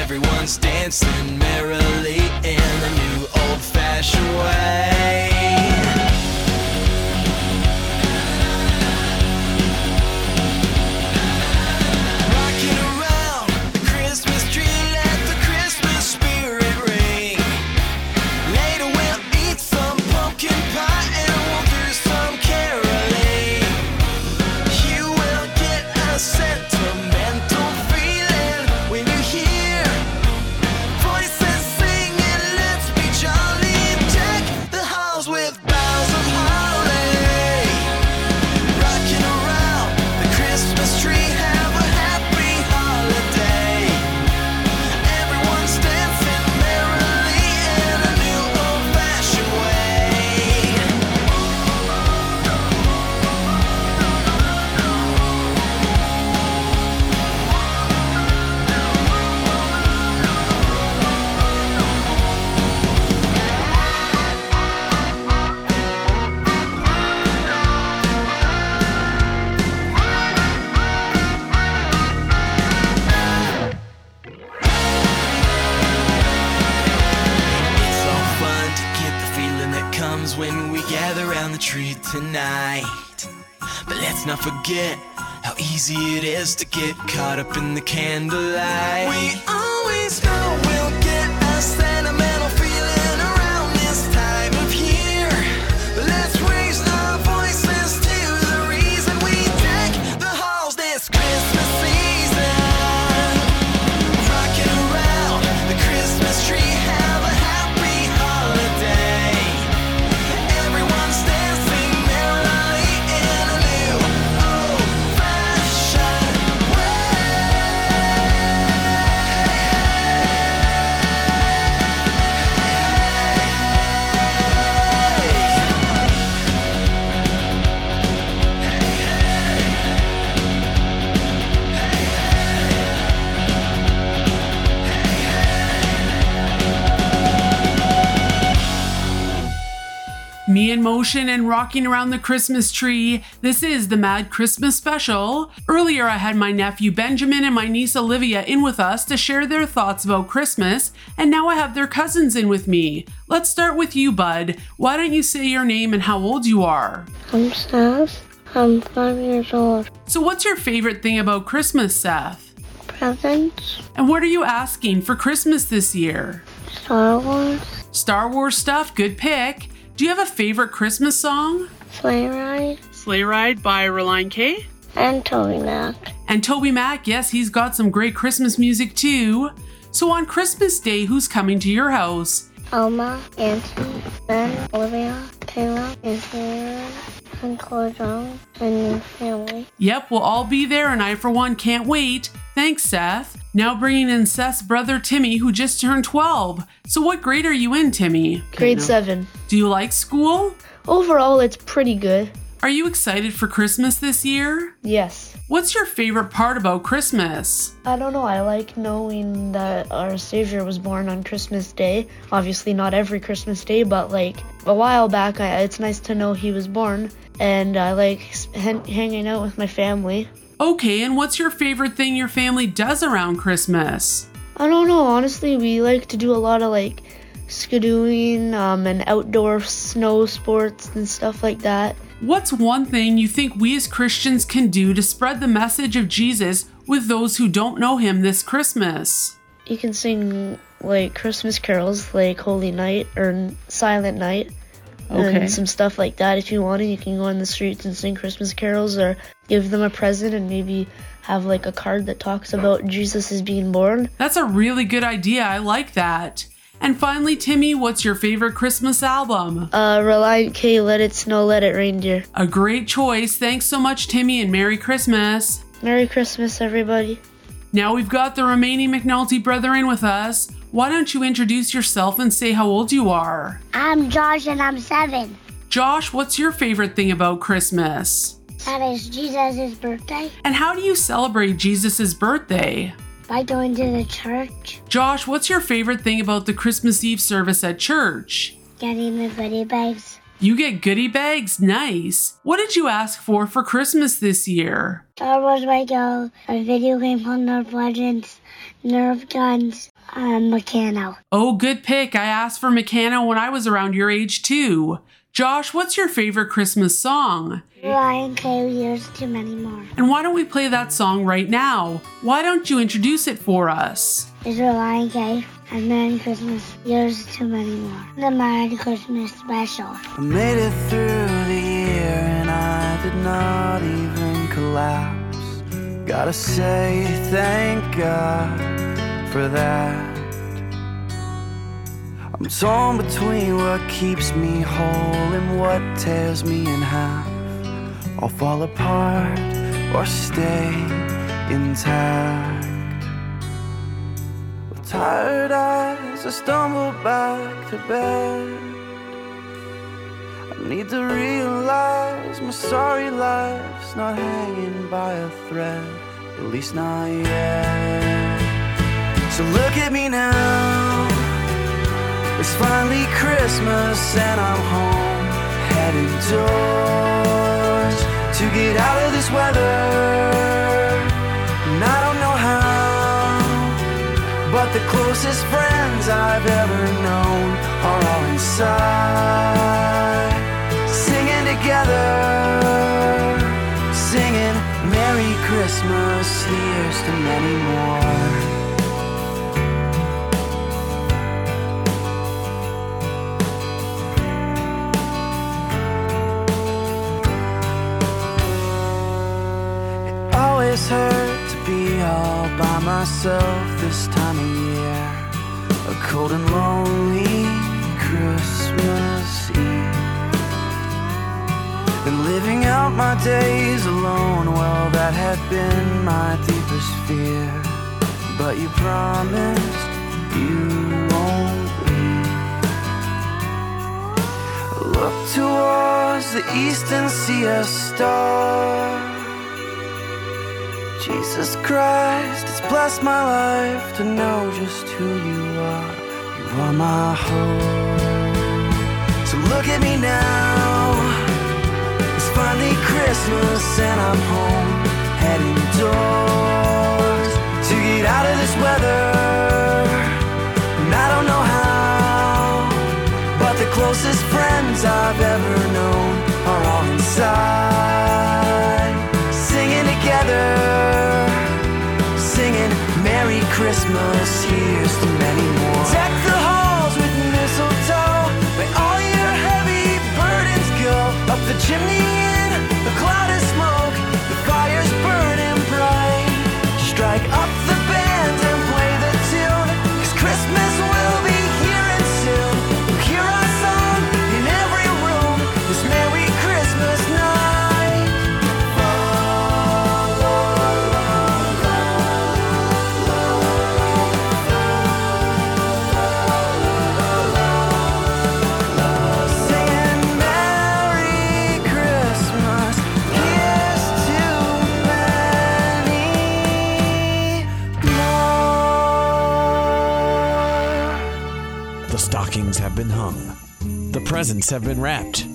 S14: Everyone's dancing merrily in the new old fashioned way. Forget how easy it is to get caught up in the candlelight. We
S2: Me in motion and rocking around the Christmas tree. This is the Mad Christmas special. Earlier, I had my nephew Benjamin and my niece Olivia in with us to share their thoughts about Christmas, and now I have their cousins in with me. Let's start with you, Bud. Why don't you say your name and how old you are?
S13: I'm Seth. I'm five years old.
S2: So, what's your favorite thing about Christmas, Seth?
S13: Presents,
S2: And what are you asking for Christmas this year?
S13: Star Wars,
S2: Star Wars stuff, good pick. Do you have a favorite Christmas song?
S13: Sleigh Ride,
S2: Sleigh Ride by Relient K.
S13: and tobyMac.
S2: And tobyMac, yes, he's got some great Christmas music too. So on Christmas Day, who's coming to your house?
S13: Elma, Auntie, Ben, Olivia, Taylor, and Taylor, and Chloe and your family.
S2: Yep, we'll all be there, and I, for one, can't wait. Thanks, Seth. Now bringing in Seth's brother Timmy, who just turned 12. So, what grade are you in, Timmy?
S18: Grade 7.
S2: Do you like school?
S18: Overall, it's pretty good.
S2: Are you excited for Christmas this year?
S18: Yes.
S2: What's your favorite part about Christmas?
S18: I don't know. I like knowing that our Savior was born on Christmas Day. Obviously, not every Christmas Day, but like a while back, I, it's nice to know he was born. And I like han- hanging out with my family.
S2: Okay, and what's your favorite thing your family does around Christmas?
S18: I don't know. Honestly, we like to do a lot of like skidooing um, and outdoor snow sports and stuff like that.
S2: What's one thing you think we as Christians can do to spread the message of Jesus with those who don't know him this Christmas?
S18: You can sing like Christmas carols, like Holy Night or Silent Night,
S2: Okay.
S18: and some stuff like that. If you want to, you can go on the streets and sing Christmas carols, or give them a present and maybe have like a card that talks about Jesus is being born.
S2: That's a really good idea. I like that. And finally, Timmy, what's your favorite Christmas album?
S18: Uh, Relient K, Let It Snow, Let It Reindeer.
S2: A great choice. Thanks so much, Timmy, and Merry Christmas.
S18: Merry Christmas, everybody.
S2: Now we've got the remaining McNulty brother in with us. Why don't you introduce yourself and say how old you are?
S13: I'm Josh and I'm seven.
S2: Josh, what's your favorite thing about Christmas?
S13: That is Jesus' birthday.
S2: And how do you celebrate Jesus' birthday?
S13: By going to the church.
S2: Josh, what's your favorite thing about the Christmas Eve service at church?
S19: getting the goodie bags.
S2: You get goodie bags? Nice. What did you ask for for Christmas this year?
S19: Star Wars Lego, a video game called Nerf Legends, Nerf guns, and Meccano.
S2: Oh, good pick. I asked for Meccano when I was around your age too. Josh, what's your favorite Christmas song?
S19: Ryan K. Years Too Many More.
S2: And why don't we play that song right now? Why don't you introduce it for us?
S19: Is Ryan K. And Merry Christmas. Years Too Many More. The Merry Christmas Special.
S14: I made it through the year and I did not even collapse. Gotta say thank God for that. I'm torn between what keeps me whole and what tears me in half. I'll fall apart or stay intact. With tired eyes, I stumble back to bed. I need to realize my sorry life's not hanging by a thread, at least not yet. So look at me now. It's finally Christmas and I'm home, heading doors to get out of this weather. And I don't know how, but the closest friends I've ever known are all inside, singing together, singing Merry Christmas, here's to many more. Always hurt to be all by myself this time of year. A cold and lonely Christmas Eve. And living out my days alone, well, that had been my deepest fear. But you promised you won't leave. Look towards the east and see a star. Jesus Christ, it's blessed my life to know just who you are. You are my hope. So look at me now. It's finally Christmas and I'm home, heading doors to get out of this weather. And I don't know how, but the closest friends I've ever known Merry Christmas, here's to many more. Deck the halls with mistletoe, may all your heavy burdens go up the chimney in a cloud of smoke. The fire's burning
S11: presents have been wrapped.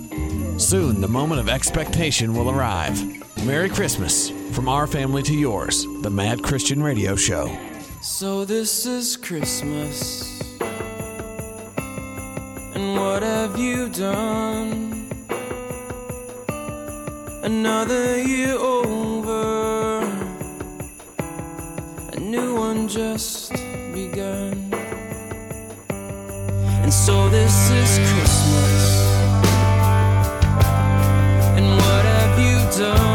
S11: Soon, the moment of expectation will arrive. Merry Christmas from our family to yours, the Mad Christian Radio Show.
S6: So this is Christmas. And what have you done? Another year over. A new one just begun. So this is Christmas. And what have you done?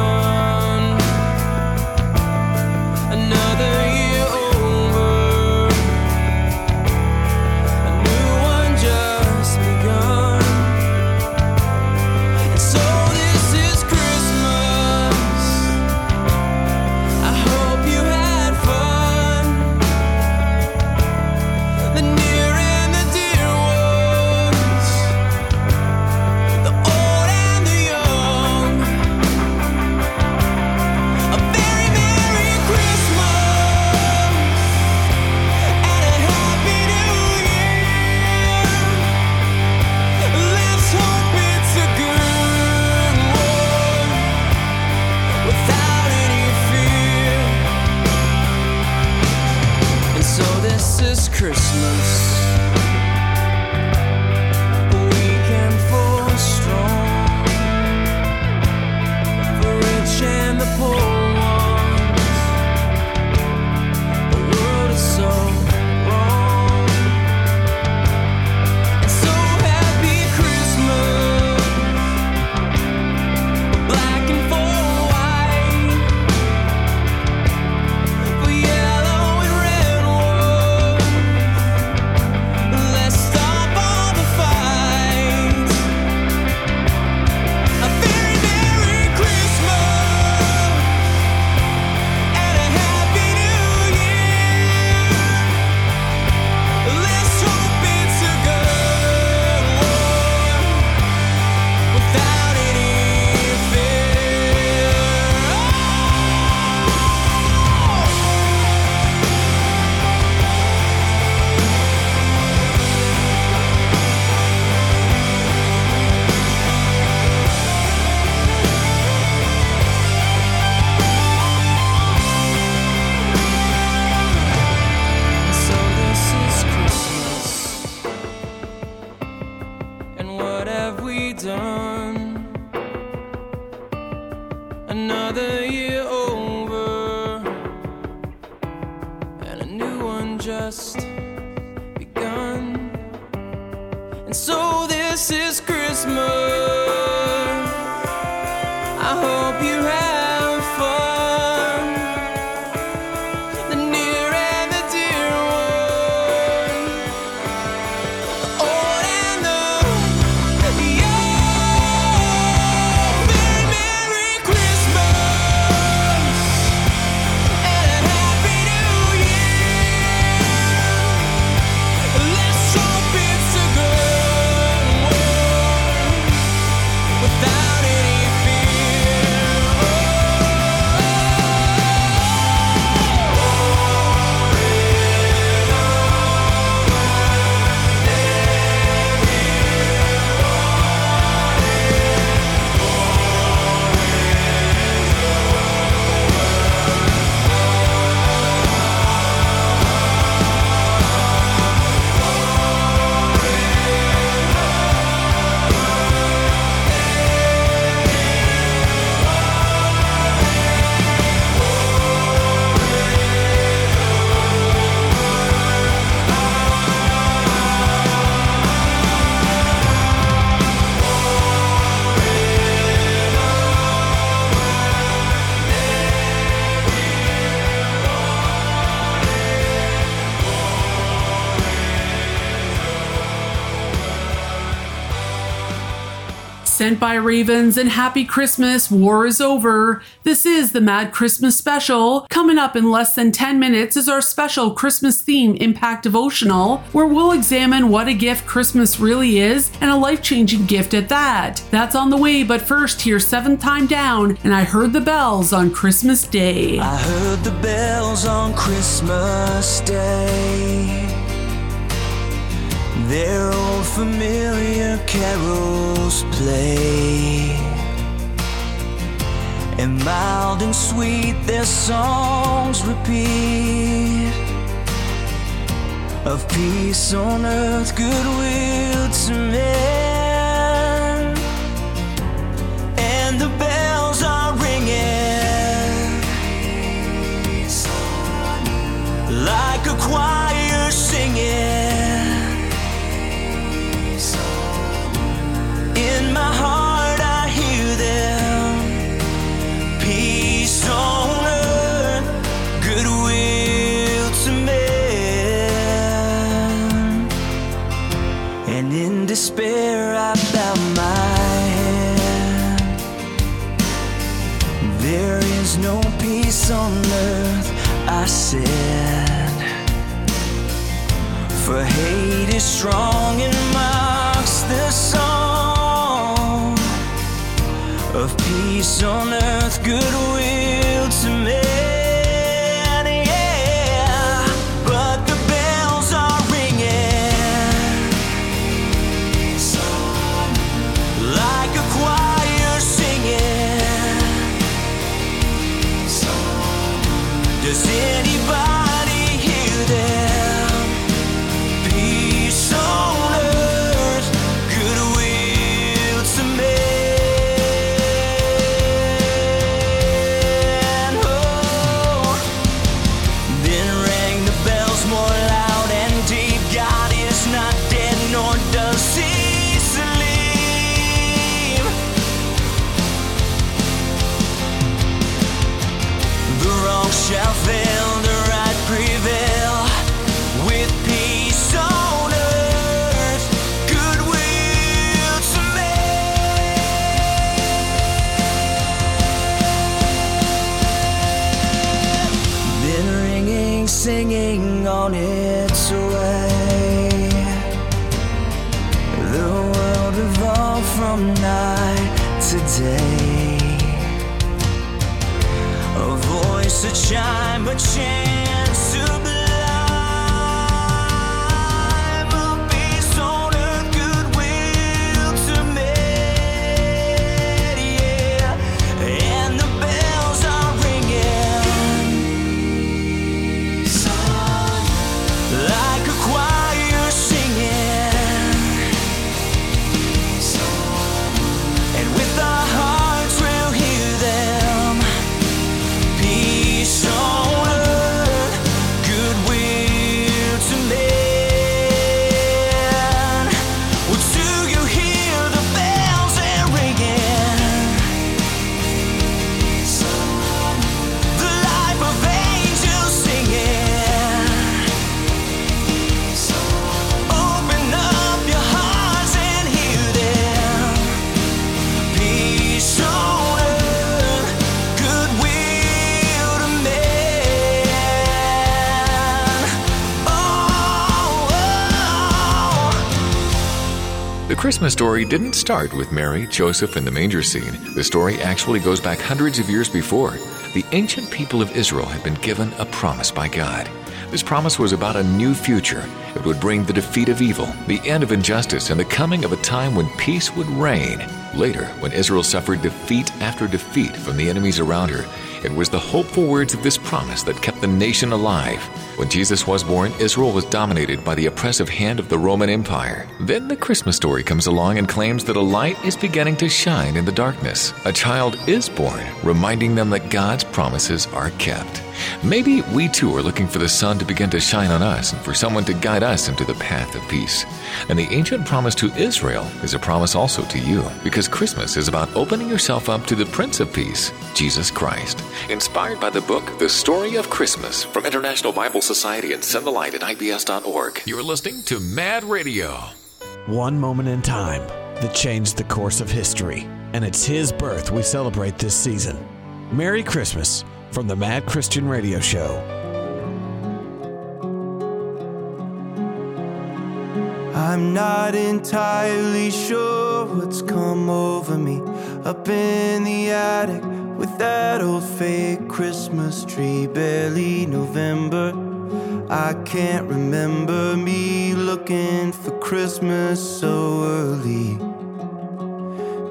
S2: By Ravens and Happy Christmas, War is Over. This is the Mad Christmas Special. Coming up in less than 10 minutes is our special Christmas theme Impact Devotional, where we'll examine what a gift Christmas really is and a life changing gift at that. That's on the way, but first, here's Seventh Time Down, and I heard the bells on Christmas Day.
S3: I heard the bells on Christmas Day. Their old familiar carols play. And mild and sweet their songs repeat. Of peace on earth, goodwill to men. And the bells are ringing like a choir For hate is strong and mocks the song on earth, goodwill on its way. The world revolved from night to day. A voice, a chime, a chant
S10: The Christmas story didn't start with Mary, Joseph, and the manger scene. The story actually goes back hundreds of years before. The ancient people of Israel had been given a promise by God. This promise was about a new future. It would bring the defeat of evil, the end of injustice, and the coming of a time when peace would reign. Later, when Israel suffered defeat after defeat from the enemies around her, it was the hopeful words of this promise that kept the nation alive. When Jesus was born, Israel was dominated by the oppressive hand of the Roman Empire. Then the Christmas story comes along and claims that a light is beginning to shine in the darkness. A child is born, reminding them that God's promises are kept. Maybe we too are looking for the sun to begin to shine on us and for someone to guide us into the path of peace. And the ancient promise to Israel is a promise also to you, because Christmas is about opening yourself up to the Prince of Peace, Jesus Christ. Inspired by the book The Story of Christmas from International Bible Society and send the light at ibs.org. You're listening to Mad Radio.
S7: One moment in time that changed the course of history, and it's his birth we celebrate this season. Merry Christmas from the Mad Christian Radio Show.
S14: I'm not entirely sure what's come over me up in the attic with that old fake Christmas tree, barely November. I can't remember me looking for Christmas so early.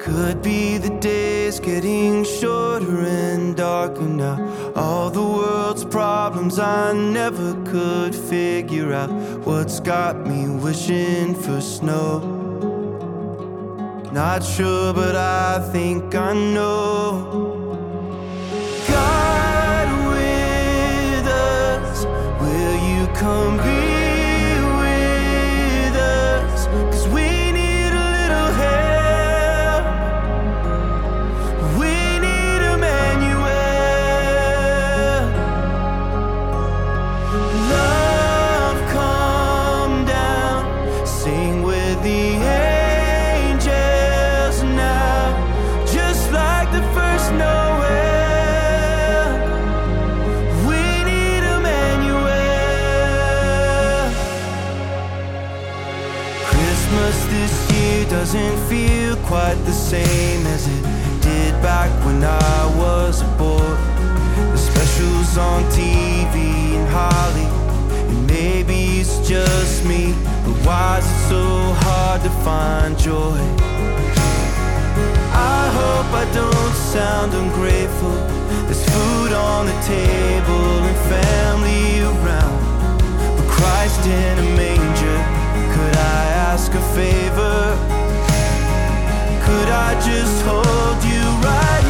S14: Could be the days getting shorter and darker now. All the world's problems I never could figure out. What's got me wishing for snow? Not sure, but I think I know. God with us, will you come doesn't feel quite the same as it did back when I was a boy. The specials on TV and Holly, and maybe it's just me, but why is it so hard to find joy? I hope I don't sound ungrateful. There's food on the table and family around. But Christ in a manger, could I ask a favor? Could I just hold you right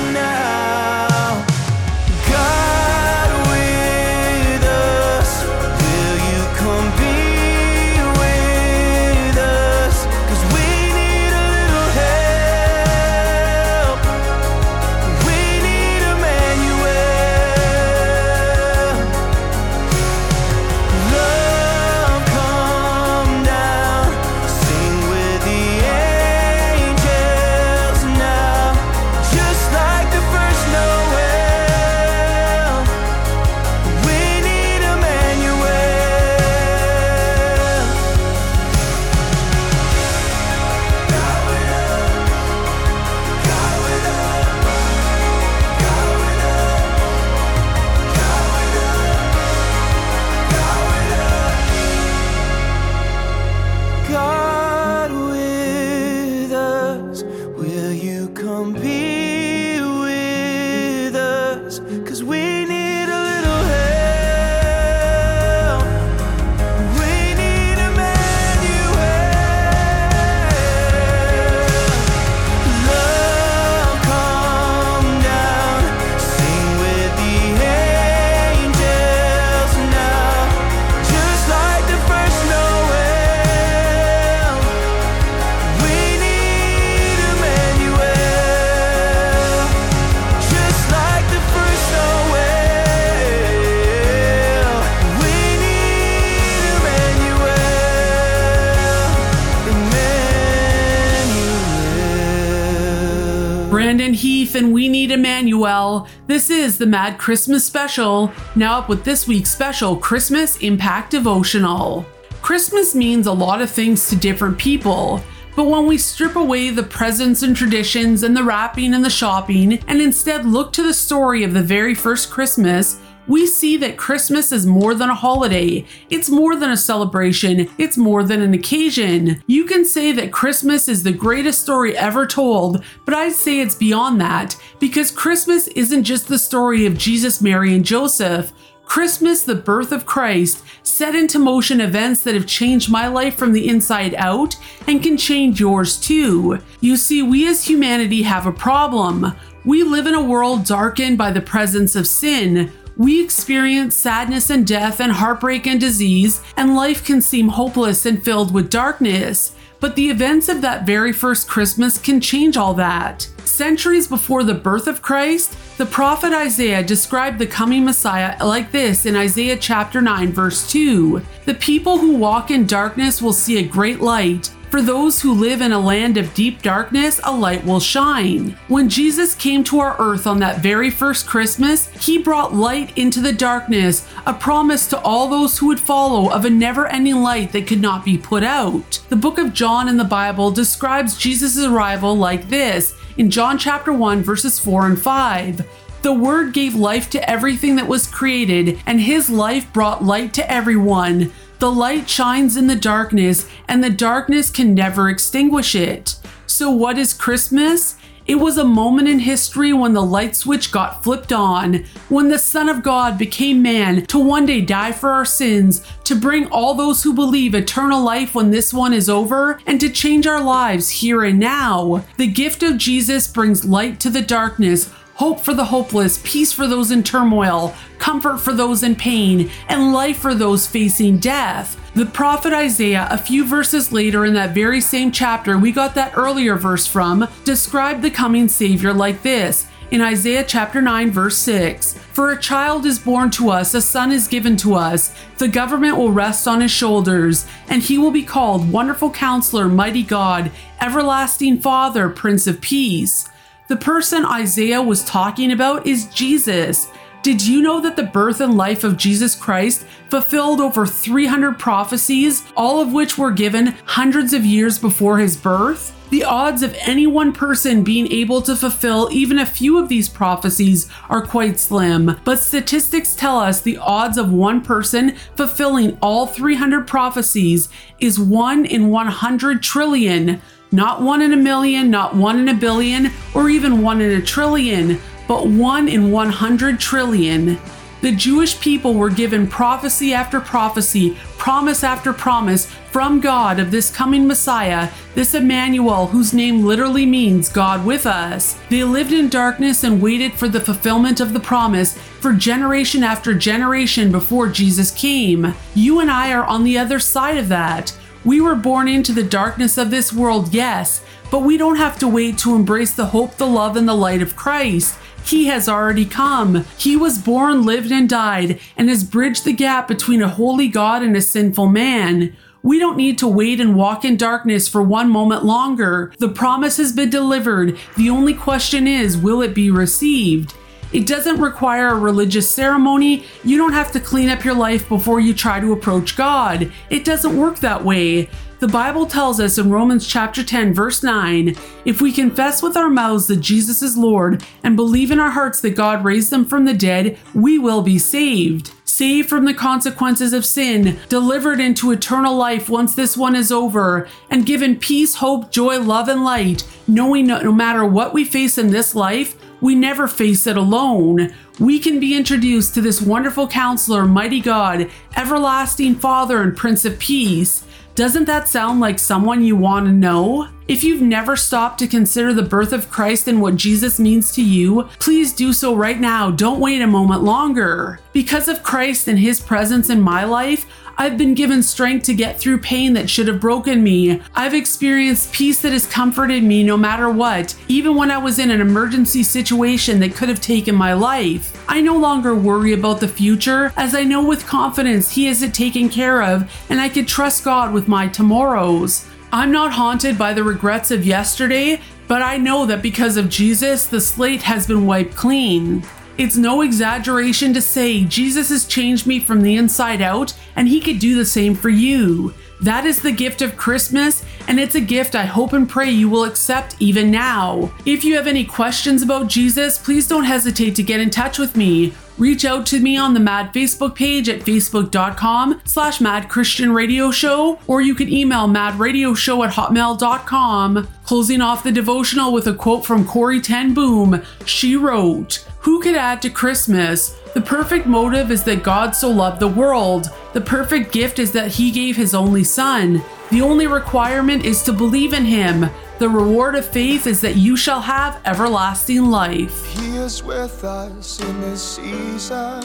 S14: Emmanuel.
S2: This is the Mad Christmas Special, now up with this week's special Christmas Impact Devotional. Christmas means a lot of things to different people. But when we strip away the presents and traditions and the wrapping and the shopping and instead look to the story of the very first Christmas, we see that Christmas is more than a holiday. It's more than a celebration. It's more than an occasion. You can say that Christmas is the greatest story ever told, but I'd say it's beyond that because Christmas isn't just the story of Jesus, Mary, and Joseph. Christmas, the birth of Christ, set into motion events that have changed my life from the inside out and can change yours too. You see, we as humanity have a problem. We live in a world darkened by the presence of sin. We experience sadness and death and heartbreak and disease, and life can seem hopeless and filled with darkness. But the events of that very first Christmas can change all that. Centuries before the birth of Christ, the prophet Isaiah described the coming Messiah like this in Isaiah chapter 9, verse 2 The people who walk in darkness will see a great light. For those who live in a land of deep darkness, a light will shine. When Jesus came to our earth on that very first Christmas, he brought light into the darkness, a promise to all those who would follow of a never ending light that could not be put out. The book of John in the Bible describes Jesus' arrival like this in John chapter 1, verses 4 and 5. The Word gave life to everything that was created, and His life brought light to everyone. The light shines in the darkness, and the darkness can never extinguish it. So, what is Christmas? It was a moment in history when the light switch got flipped on, when the Son of God became man to one day die for our sins, to bring all those who believe eternal life when this one is over, and to change our lives here and now. The gift of Jesus brings light to the darkness hope for the hopeless, peace for those in turmoil, comfort for those in pain, and life for those facing death. The prophet Isaiah, a few verses later in that very same chapter we got that earlier verse from, described the coming Savior like this. In Isaiah chapter 9, verse 6, For a child is born to us, a son is given to us, the government will rest on his shoulders, and he will be called Wonderful Counselor, Mighty God, Everlasting Father, Prince of Peace. The person Isaiah was talking about is Jesus. Did you know that the birth and life of Jesus Christ fulfilled over 300 prophecies, all of which were given hundreds of years before his birth? The odds of any one person being able to fulfill even a few of these prophecies are quite slim, but statistics tell us the odds of one person fulfilling all 300 prophecies is 1 in 100 trillion. Not one in a million, not one in a billion, or even one in a trillion, but one in 100 trillion. The Jewish people were given prophecy after prophecy, promise after promise from God of this coming Messiah, this Emmanuel, whose name literally means God with us. They lived in darkness and waited for the fulfillment of the promise for generation after generation before Jesus came. You and I are on the other side of that. We were born into the darkness of this world, yes, but we don't have to wait to embrace the hope, the love, and the light of Christ. He has already come. He was born, lived, and died, and has bridged the gap between a holy God and a sinful man. We don't need to wait and walk in darkness for one moment longer. The promise has been delivered. The only question is, will it be received? It doesn't require a religious ceremony. You don't have to clean up your life before you try to approach God. It doesn't work that way. The Bible tells us in Romans chapter 10 verse 9, if we confess with our mouths that Jesus is Lord and believe in our hearts that God raised him from the dead, we will be saved. Saved from the consequences of sin, delivered into eternal life once this one is over, and given peace, hope, joy, love, and light, knowing no, no matter what we face in this life, we never face it alone. We can be introduced to this wonderful counselor, mighty God, everlasting Father, and Prince of Peace. Doesn't that sound like someone you want to know? If you've never stopped to consider the birth of Christ and what Jesus means to you, please do so right now. Don't wait a moment longer. Because of Christ and his presence in my life, I've been given strength to get through pain that should have broken me. I've experienced peace that has comforted me no matter what, even when I was in an emergency situation that could have taken my life. I no longer worry about the future, as I know with confidence He has it taken care of, and I can trust God with my tomorrows. I'm not haunted by the regrets of yesterday, but I know that because of Jesus, the slate has been wiped clean. It's no exaggeration to say Jesus has changed me from the inside out, and He could do the same for you. That is the gift of Christmas, and it's a gift I hope and pray you will accept even now. If you have any questions about Jesus, please don't hesitate to get in touch with me. Reach out to me on the Mad Facebook page at facebook.com slash Mad Christian Radio Show, or you can email madradioshow at hotmail.com. Closing off the devotional with a quote from Corrie ten Boom. She wrote, Who could add to Christmas? The perfect motive is that God so loved the world. The perfect gift is that He gave His only Son. The only requirement is to believe in Him. The reward of faith is that you shall have everlasting life.
S14: He is with us in this season.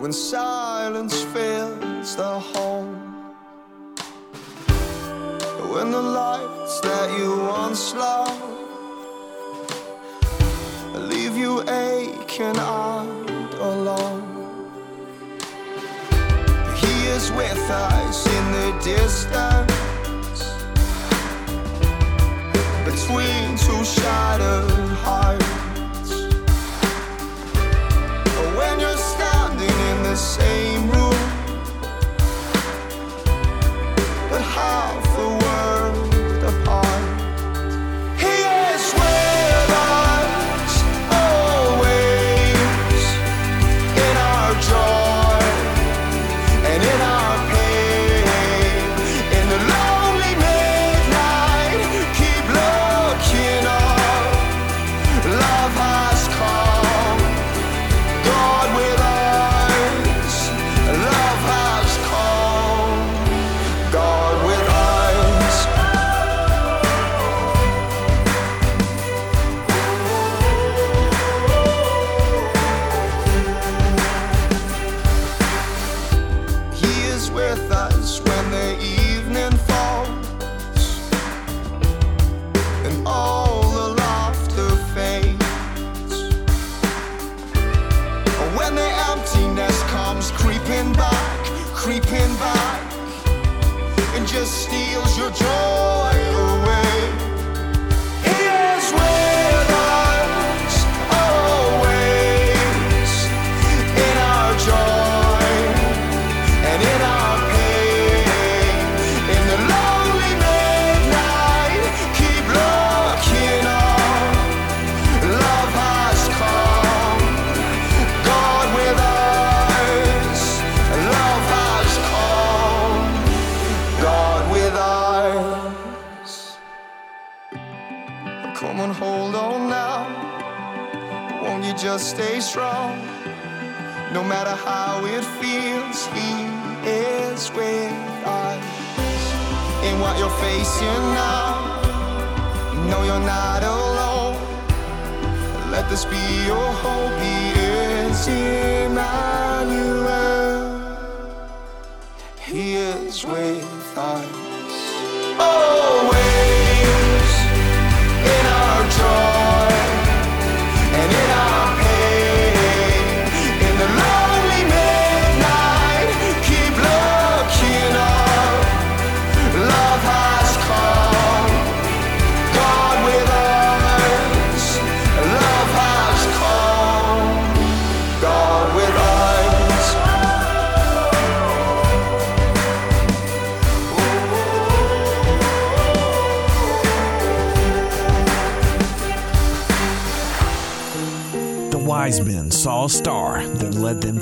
S14: When silence fills the home. When the lights that you once loved leave you aching is with us in the distance between two shattered hearts.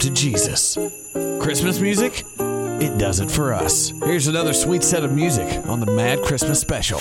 S6: To Jesus. Christmas music? It does it for us. Here's another sweet set of music on the Mad Christmas Special.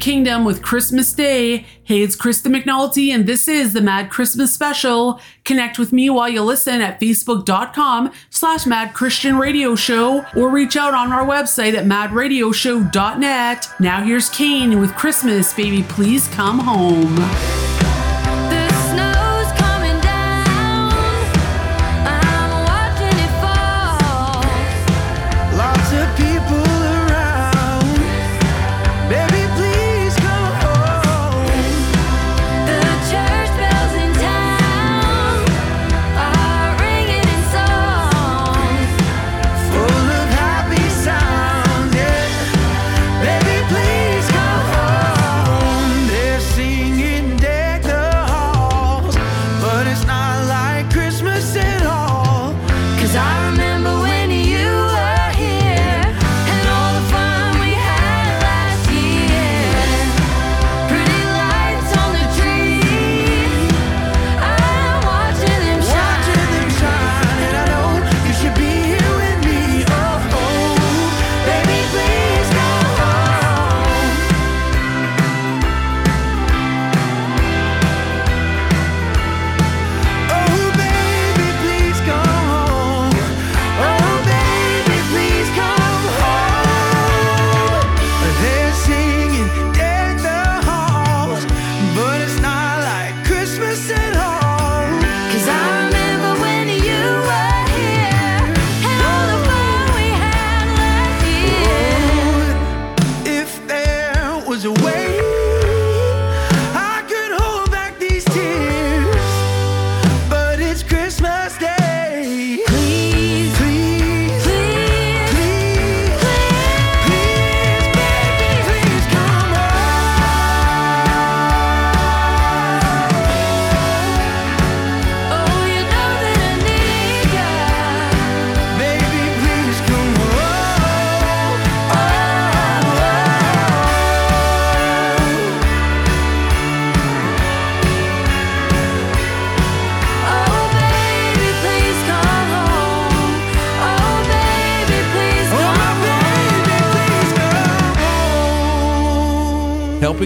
S2: Kingdom with Christmas Day. Hey, it's Krista McNulty, and this is the Mad Christmas Special. Connect with me while you listen at facebook.com slash Mad Christian Radio Show or reach out on our website at madradioshow.net. Now here's
S20: Cain with Christmas, Baby Please Come
S7: Home.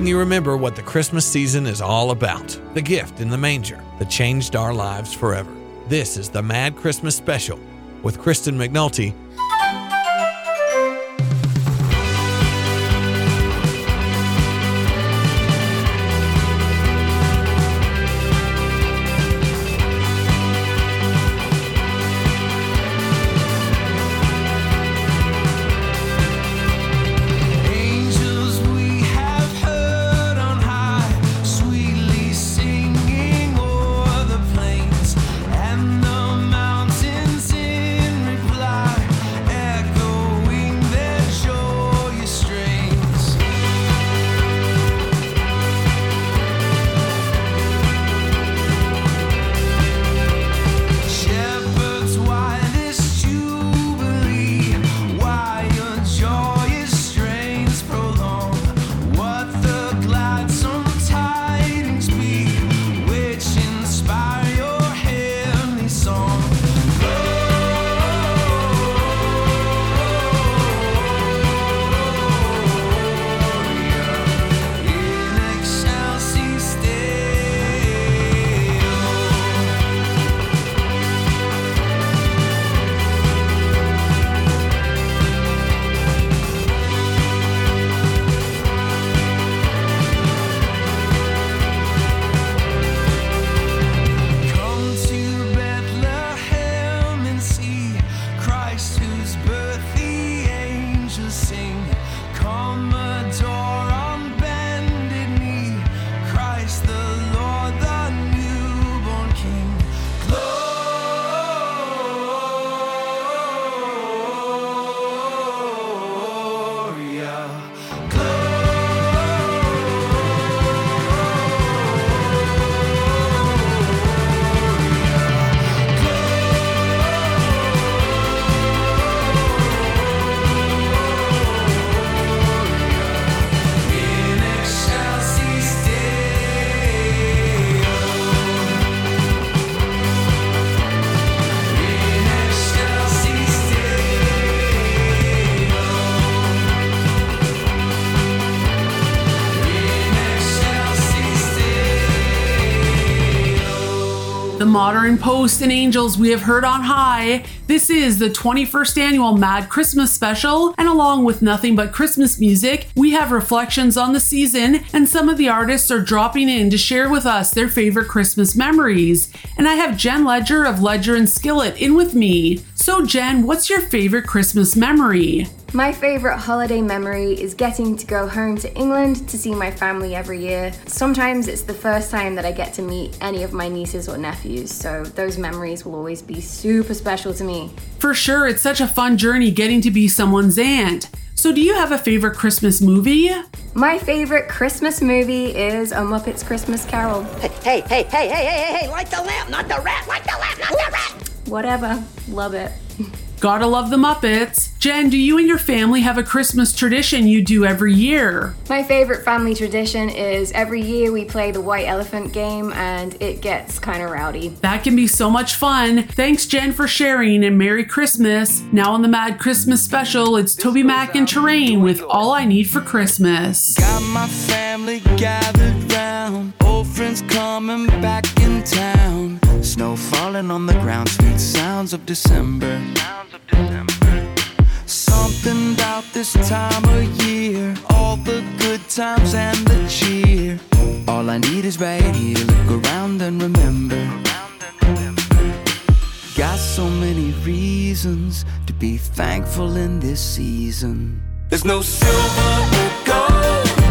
S14: helping you remember what the Christmas season is all about the gift in the manger that changed our lives forever. This is the Mad Christmas Special with Krista McNulty
S2: modern post and angels we have heard on high. This is the 21st annual Mad Christmas special, and along with nothing but Christmas music, we have reflections on the season, and some of the artists are dropping in to share with us their favorite Christmas memories. And I have Jen Ledger of Ledger and Skillet in with me. So, Jen, what's your favorite Christmas memory?
S21: My favourite holiday memory is getting to go home to England to see my family every year. Sometimes it's the first time that I get to meet any of my nieces or nephews, so those memories will always be super special to me.
S2: For sure, it's such a fun journey getting to be someone's aunt. So, do you have a favorite Christmas movie?
S21: My favourite Christmas movie is A Muppet's Christmas Carol.
S22: Hey, hey, hey, hey, hey, hey, hey, light the lamp, not the rat, light the lamp, not the rat.
S21: Whatever, love it.
S2: Gotta love the Muppets. Jen, do you and your family have a Christmas tradition you do every year?
S21: My favourite family tradition is every year we play the White Elephant game and it gets kind of rowdy.
S2: That can be so much fun. Thanks, Jen, for sharing, and Merry Christmas. Now on the Mad Christmas special, it's tobyMac and Terrian with All I Need for Christmas.
S14: Got my family gathered round, old friends coming back in town. Snow falling on the ground, sweet sounds of December. Something about this time of year, all the good times and the cheer. All I need is right here, look around and remember. Got so many reasons to be thankful in this season. There's no silver or gold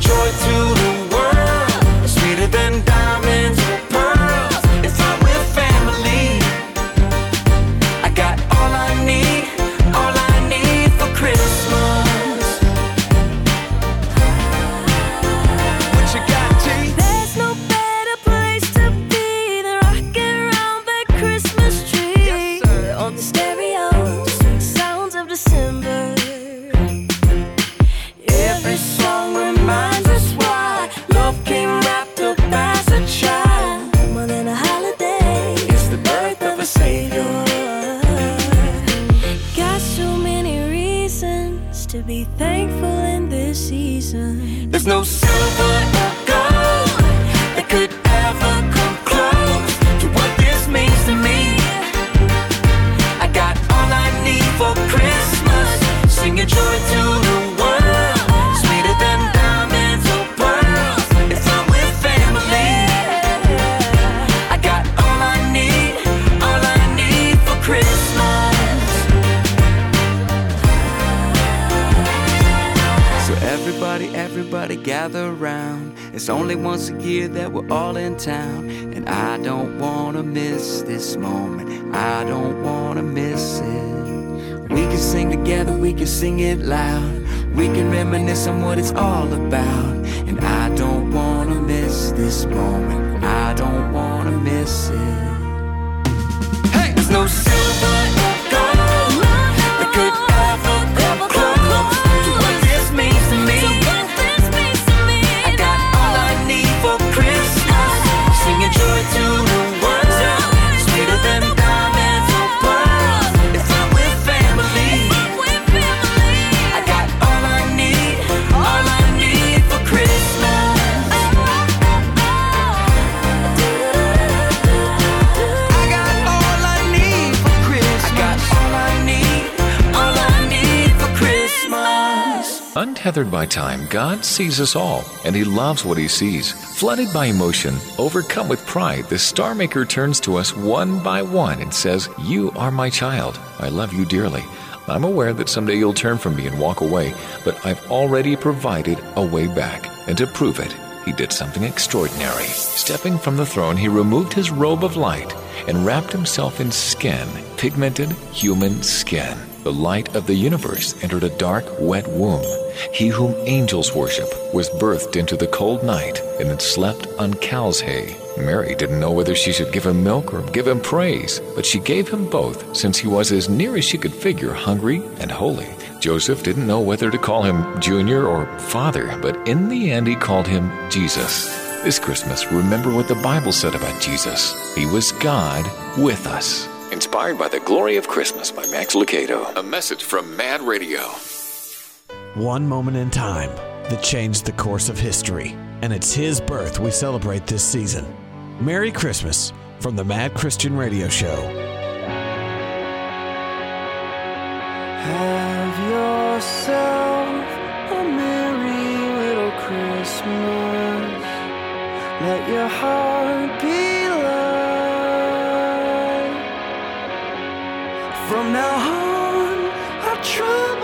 S14: joy to
S12: to be thankful in this season.
S14: There's no silver everybody, everybody gather around. It's only once a year that we're all in town. And I don't wanna miss this moment. I don't wanna miss it. We can sing together, we can sing it loud. We can reminisce on what it's all about. And I don't wanna miss this moment. I don't wanna miss it. Hey, there's no silver
S10: Untethered by time, God sees us all, and He loves what He sees. Flooded by emotion, overcome with pride, the Star Maker turns to us one by one and says, You are my child. I love you dearly. I'm aware that someday you'll turn from me and walk away, but I've already provided a way back. And to prove it, He did something extraordinary. Stepping from the throne, He removed His robe of light and wrapped Himself in skin, pigmented human skin. The light of the universe entered a dark, wet womb. He whom angels worship was birthed into the cold night and had slept on cow's hay. Mary didn't know whether she should give him milk or give him praise, but she gave him both, since he was as near as she could figure hungry and holy. Joseph didn't know whether to call him Junior or Father, but in the end he called him Jesus. This Christmas, remember what the Bible said about Jesus. He was God with us. Inspired by the glory of Christmas by Max Lucado. A message from Mad Radio.
S11: One moment in time that changed the course of history, and it's his birth we celebrate this season. Merry Christmas from the Mad Christian Radio Show.
S14: Have yourself a merry little Christmas. Let your heart be light. From now on, our troubles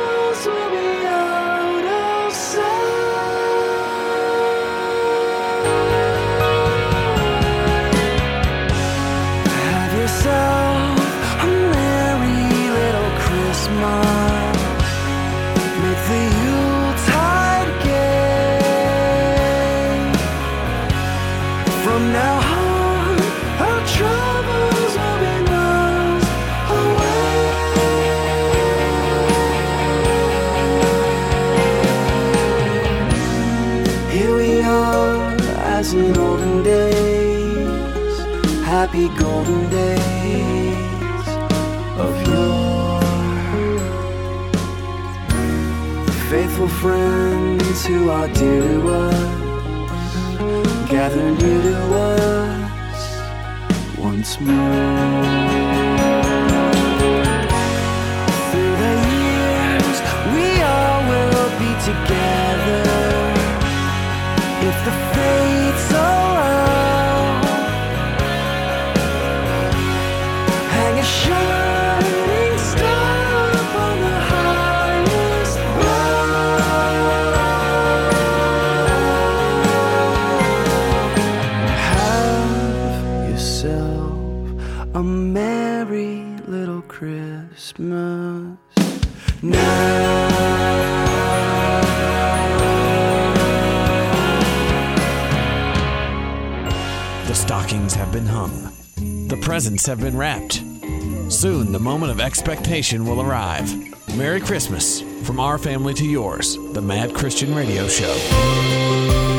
S14: friends who are dear to us gather near to us once more.
S11: Presents have been wrapped. Soon, the moment of expectation will arrive. Merry Christmas from our family to yours, the Mad Christian Radio Show.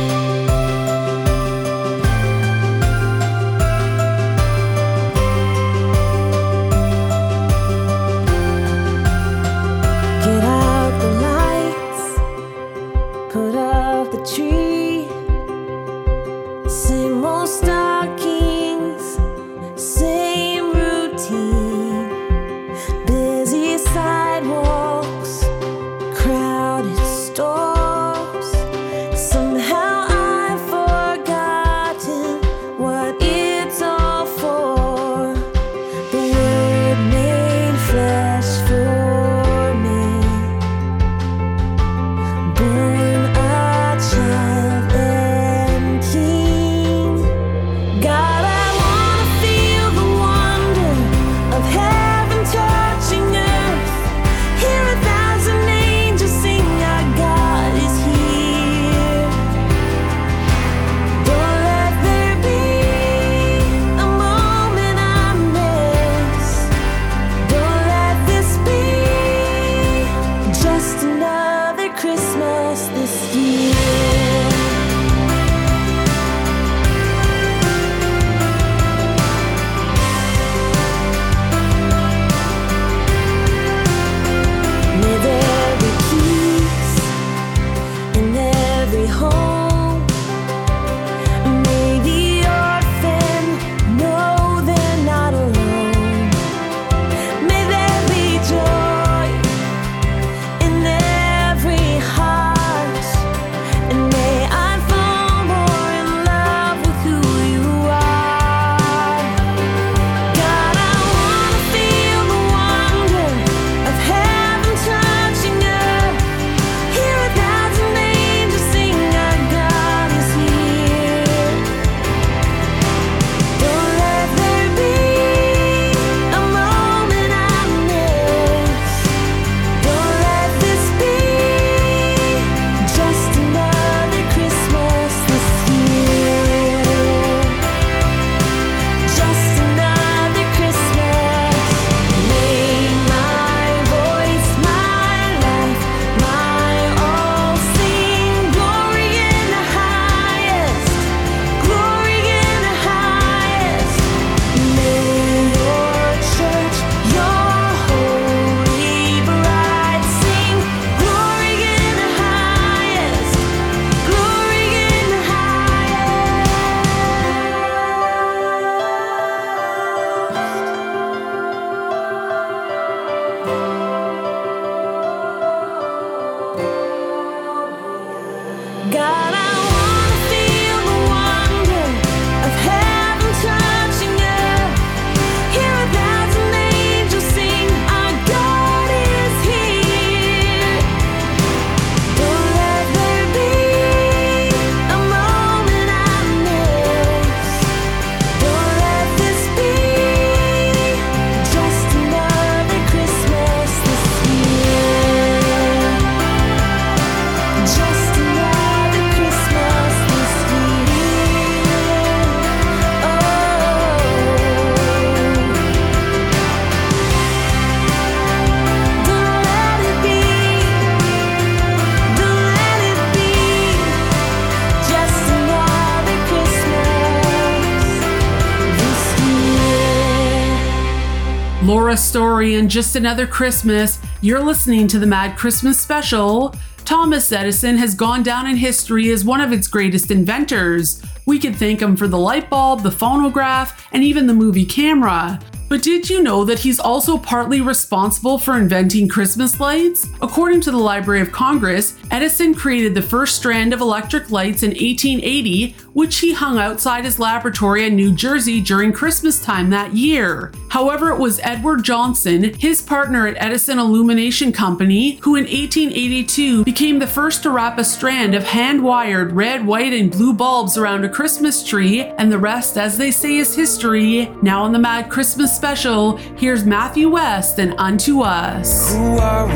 S2: Just another Christmas. You're listening to the Mad Christmas Special. Thomas Edison has gone down in history as one of its greatest inventors. We could thank him for the light bulb, the phonograph, and even the movie camera. But did you know that he's also partly responsible for inventing Christmas lights? According to the Library of Congress, Edison created the first strand of electric lights in 1880, which he hung outside his laboratory in New Jersey during Christmas time that year. However, it was Edward Johnson, his partner at Edison Illumination Company, who in 1882 became the first to wrap a strand of hand wired red, white, and blue bulbs around a Christmas tree, and the rest, as they say, is history. Now on the Mad Christmas special, here's Matthew West and Unto Us.
S6: Who are we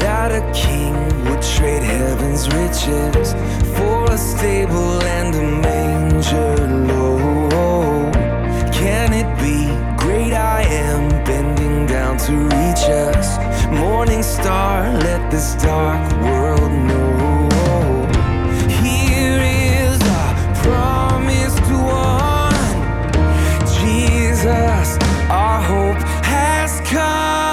S6: that a king trade heaven's riches for a stable and a manger low? Can it be great I am bending down to reach us? Morning star, let this dark world know. Here is our promised one. Jesus, our hope has come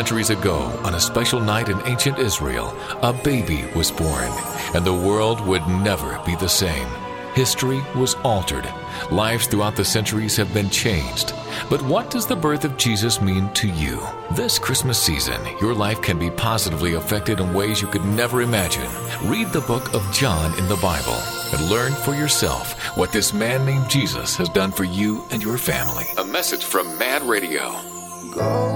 S10: centuries ago, on a special night in ancient Israel, a baby was born, and the world would never be the same. History was altered. Lives throughout the centuries have been changed. But what does the birth of Jesus mean to you? This Christmas season, your life can be positively affected in ways you could never imagine. Read the book of John in the Bible and learn for yourself what this man named Jesus has done for you and your family. A message from Mad Radio.
S14: Go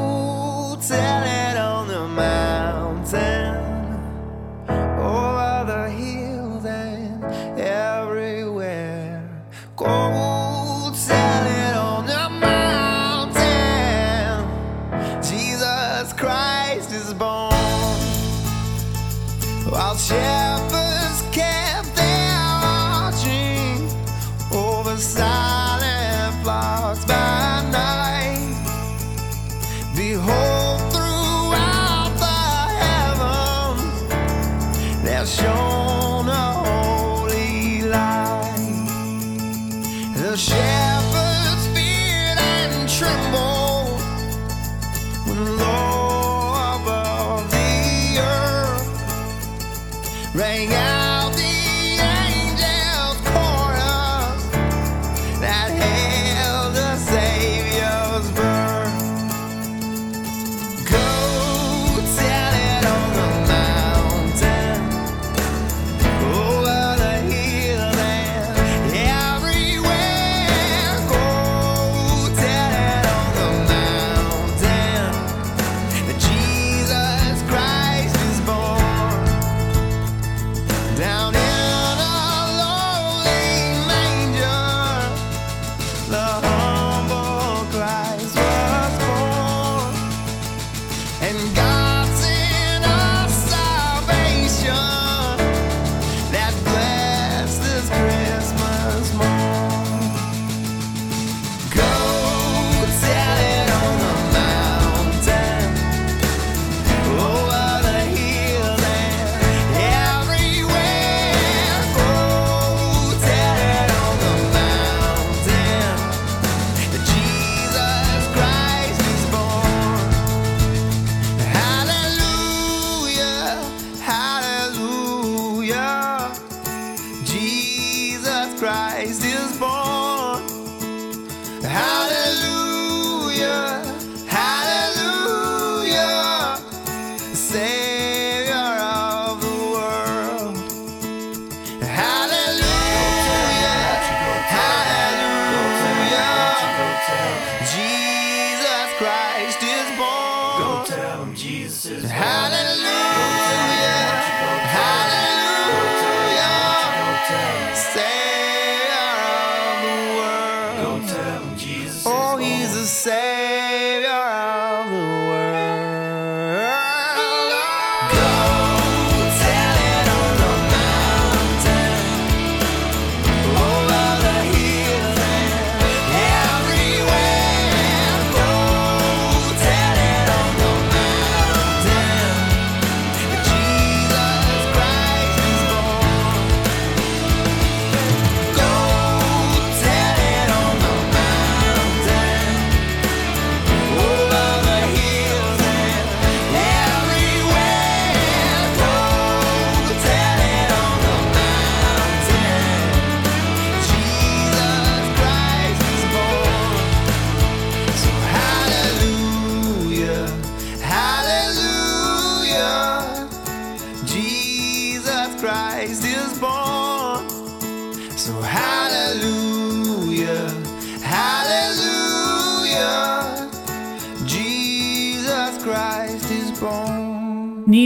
S14: Oh, he's the
S2: same.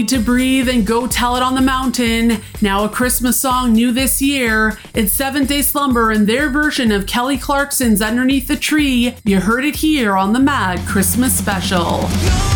S2: To Breathe and Go Tell It on the Mountain, now a Christmas song new this year. It's Seventh Day Slumber and their version of Kelly Clarkson's Underneath the Tree. You heard it here on the Mad Christmas Special.
S14: No!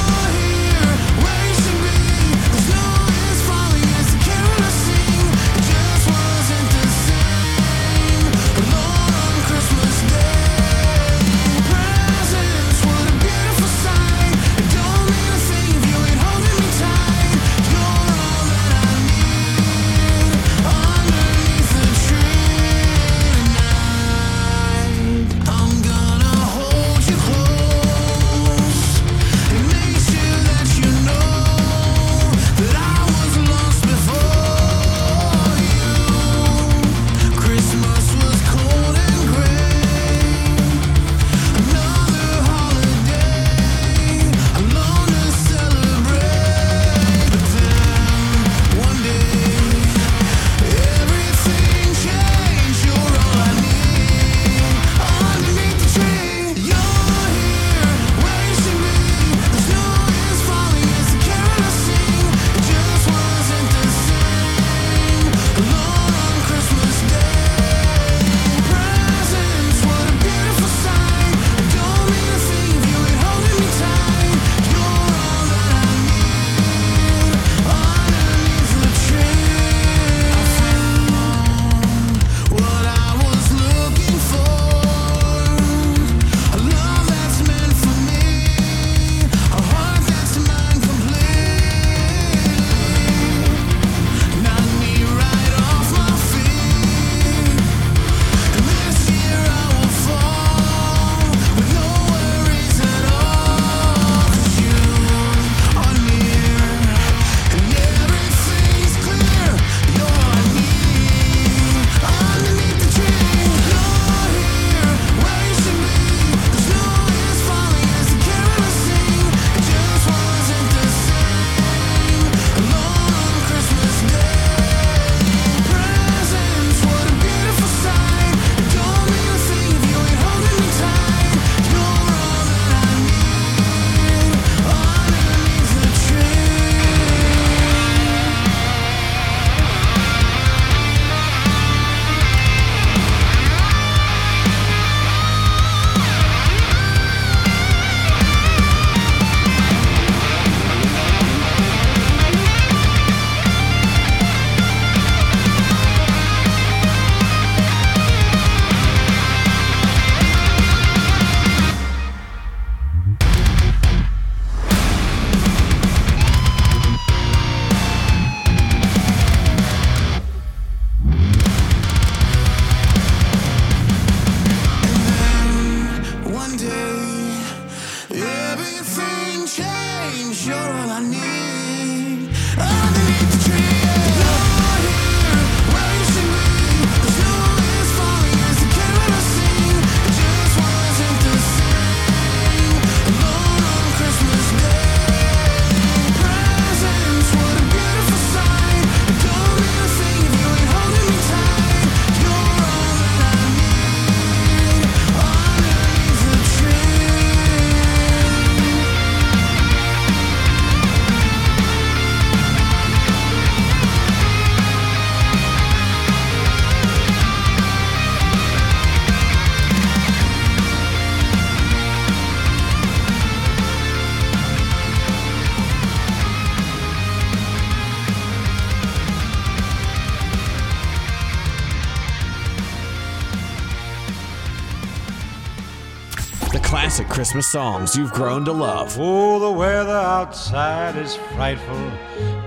S11: the classic Christmas songs you've grown to love.
S23: Oh, the weather outside is frightful,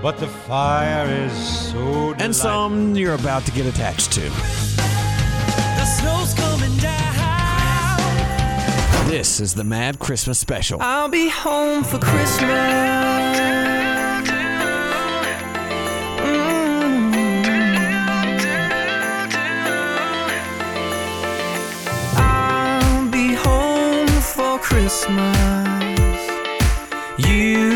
S23: but the fire is so delightful.
S11: And some you're about to get attached to.
S6: The snow's coming down.
S11: This is the Mad Christmas Special.
S6: I'll be home for Christmas. Christmas. You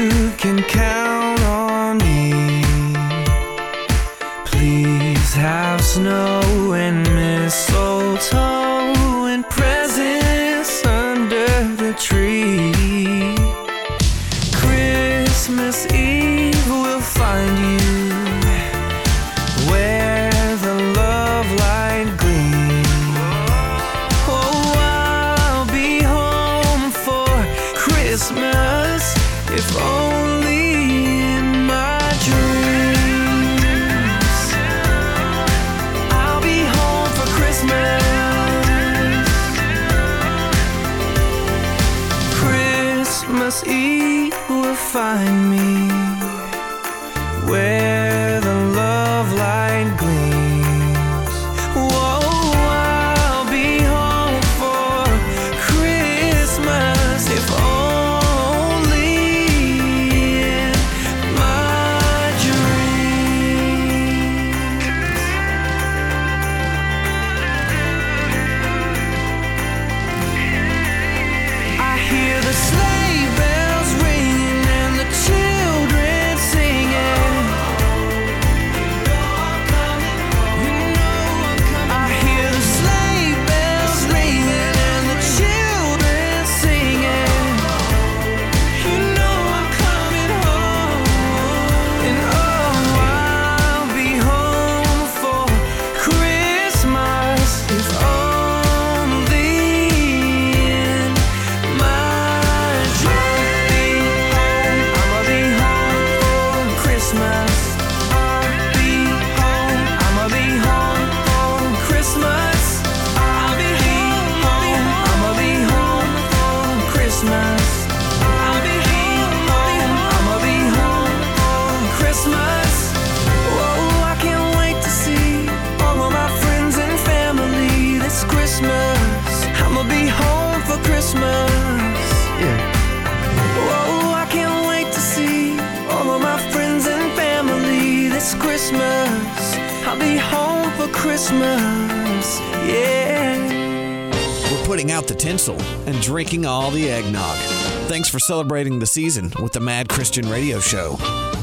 S11: celebrating the season with the Mad Christian Radio Show.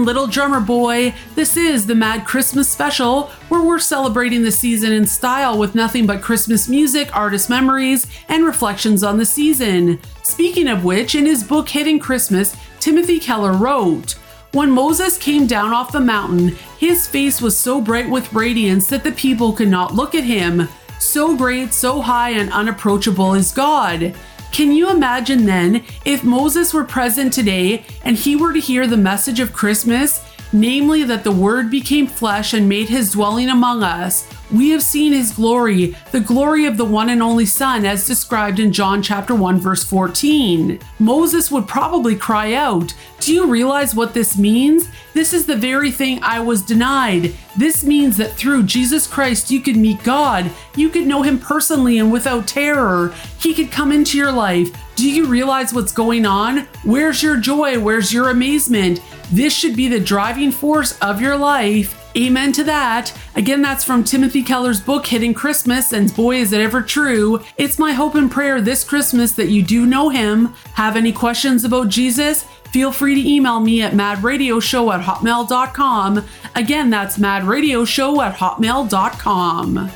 S14: And
S2: Little Drummer Boy, this is the Mad Christmas Special, where we're celebrating the season in style with nothing but Christmas music, artist memories, and reflections on the season. Speaking of which, in his book Hidden Christmas, Timothy Keller wrote, when Moses came down off the mountain, his face was so bright with radiance that the people could not look at him. So great, so high, and unapproachable is God. Can you imagine then if Moses were present today and he were to hear the message of Christmas, namely that the Word became flesh and made his dwelling among us? We have seen his glory, the glory of the one and only Son, as described in John chapter 1, verse 14. Moses would probably cry out, Do you realize what this means? This is the very thing I was denied. This means that through Jesus Christ, you could meet God. You could know him personally and without terror. He could come into your life. Do you realize what's going on? Where's your joy? Where's your amazement? This should be the driving force of your life. Amen to that. Again, that's from Timothy Keller's book, Hidden Christmas, and boy, is it ever true. It's my hope and prayer this Christmas that you do know him. Have any questions about Jesus? Feel free to email me at madradioshow at hotmail.com. Again, that's madradioshow at hotmail.com.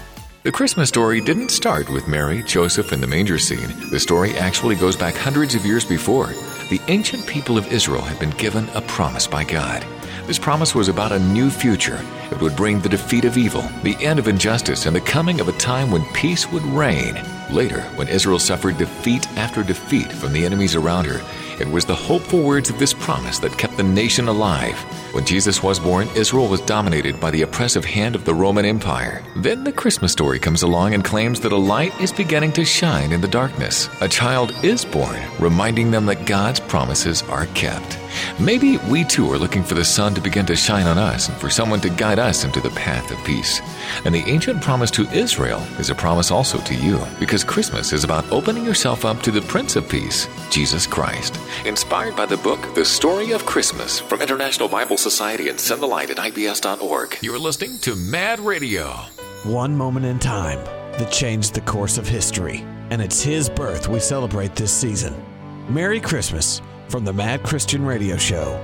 S10: The Christmas story didn't start with Mary, Joseph, and the manger scene. The story actually goes back hundreds of years before. The ancient people of Israel had been given a promise by God. This promise was about a new future. It would bring the defeat of evil, the end of injustice, and the coming of a time when peace would reign. Later, when Israel suffered defeat after defeat from the enemies around her, it was the hopeful words of this promise that kept the nation alive. When Jesus was born, Israel was dominated by the oppressive hand of the Roman Empire. Then the Christmas story comes along and claims that a light is beginning to shine in the darkness. A child is born, reminding them that God's promises are kept. Maybe we too are looking for the sun to begin to shine on us and for someone to guide us into the path of peace. And the ancient promise to Israel is a promise also to you, because Christmas is about opening yourself up to the Prince of Peace, Jesus Christ. Inspired by the book The Story of Christmas from International Bible Society and send the light at ibs.org. You're listening to Mad Radio.
S11: One moment in time that changed the course of history, and it's his birth we celebrate this season. Merry Christmas from the Mad Christian Radio Show.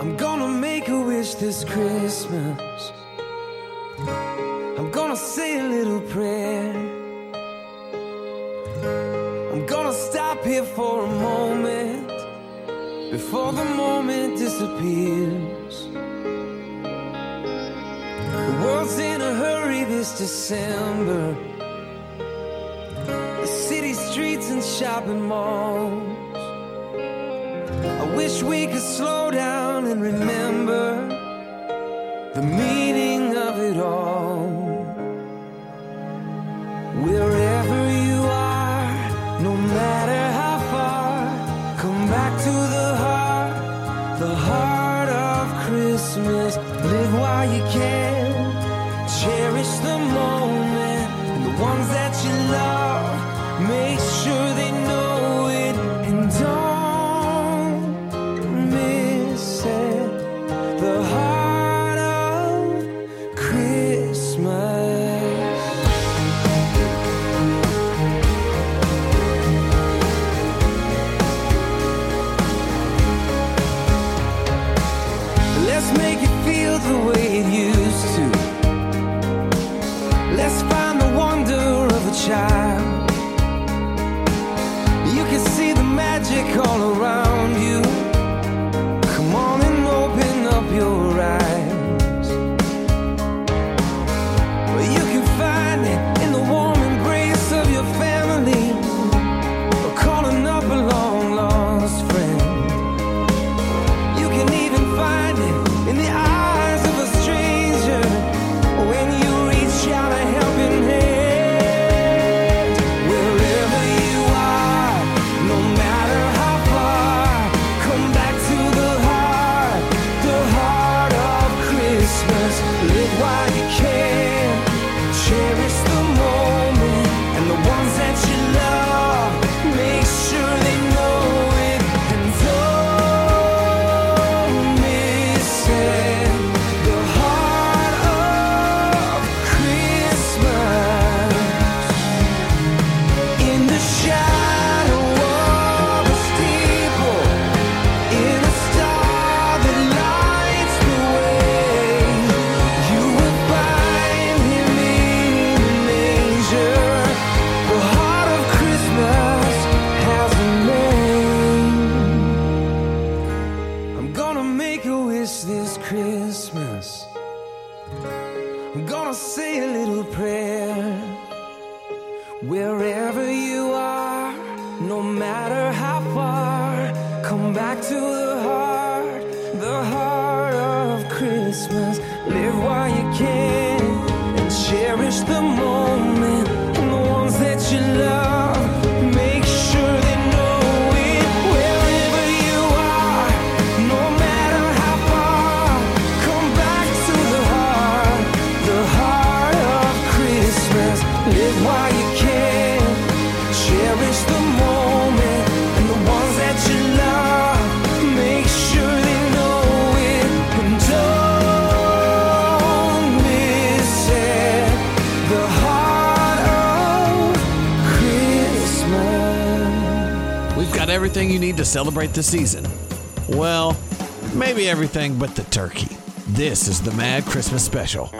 S14: I'm gonna make a wish this Christmas. I'm gonna say a little prayer. I'm gonna stop here for a moment before the moment disappears. The world's in a hurry this December. The city streets and shopping malls. I wish we could slow down and remember the meaning of it all. Wherever you are, no matter how far, come back to the heart, the heart of Christmas. Live while you can, you
S7: need to celebrate the season? Well, maybe everything but the turkey. This is the Mad Christmas Special.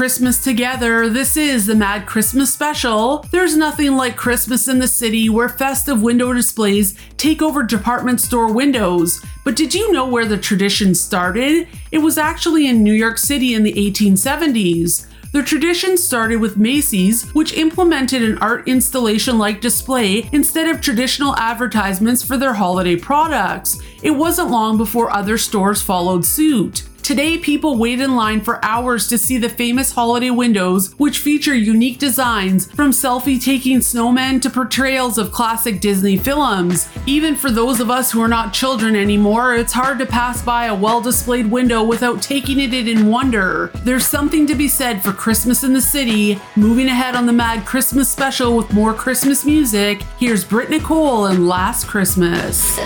S24: Christmas together. This
S2: is the Mad Christmas Special. There's nothing like Christmas in the city where festive window displays take over department store windows. But did you know where the tradition started? It was actually in New York City in the 1870s. The tradition started with Macy's, which implemented an art installation like display instead of traditional advertisements for their holiday products. It wasn't long before other stores followed suit. Today, people wait in line for hours to see the famous holiday windows, which feature unique designs from selfie taking snowmen to portrayals of classic Disney films. Even for those of us who are not children anymore, it's hard to pass by a well displayed window without taking it in wonder. There's something to be said for Christmas in the City. Moving ahead on the Mad Christmas special with more Christmas music, here's Britt Nicole
S7: and Last Christmas.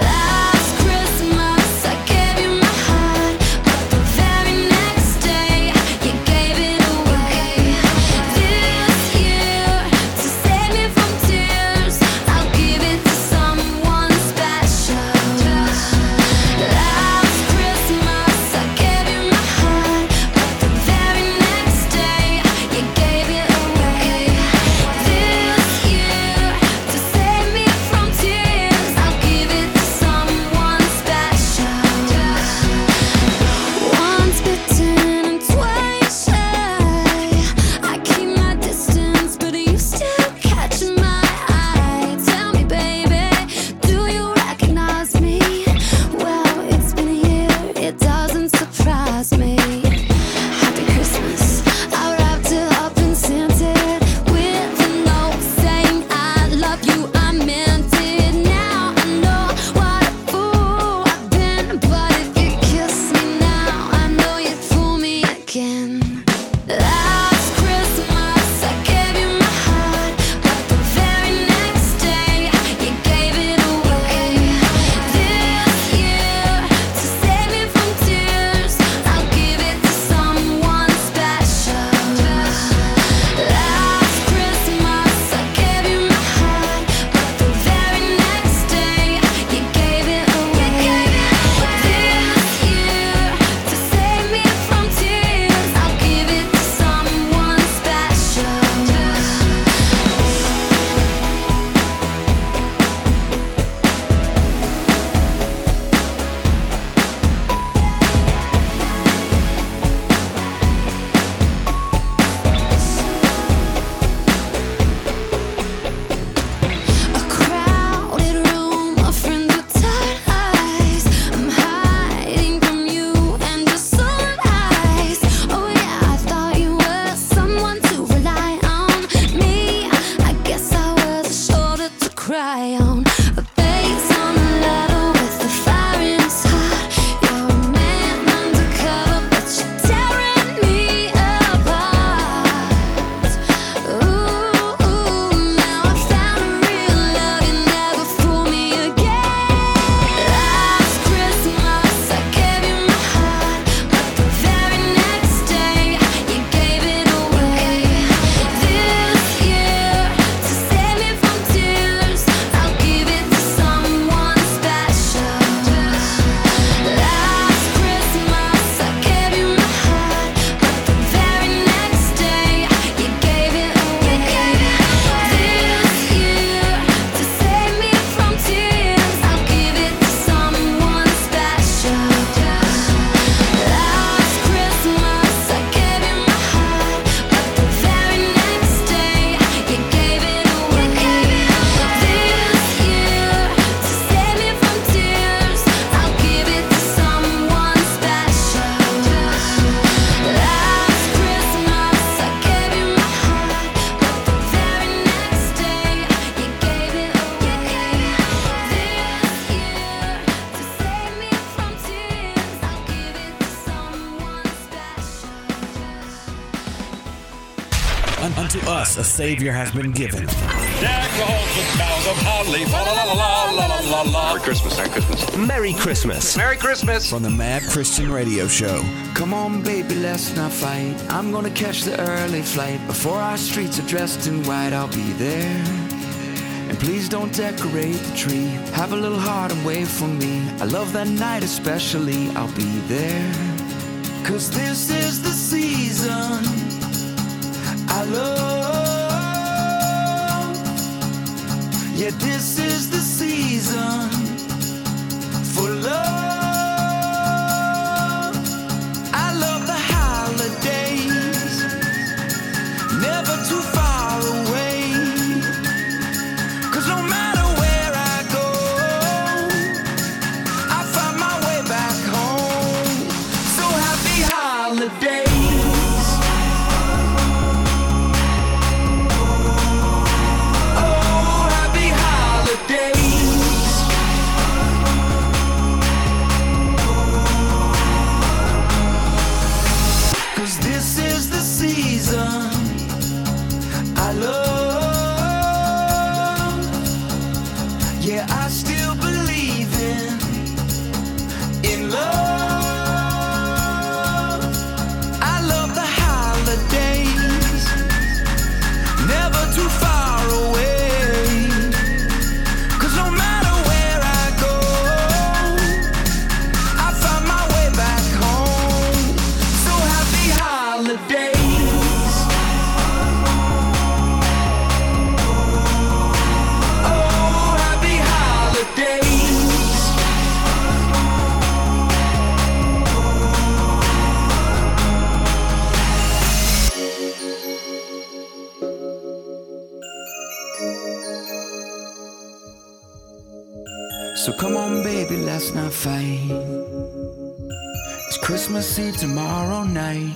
S11: Savior has been given.
S4: Merry Christmas, Merry Christmas.
S11: Merry Christmas.
S1: Merry Christmas.
S11: From the Mad Christian Radio Show.
S14: Come on, baby, let's not fight. I'm gonna catch the early flight. Before our streets are dressed in white, I'll be there. And please don't decorate the tree. Have a little heart and wait for me. I love that night especially. I'll be there. Cause this is the season. I love. Yeah, this is the season for love. Eve tomorrow night.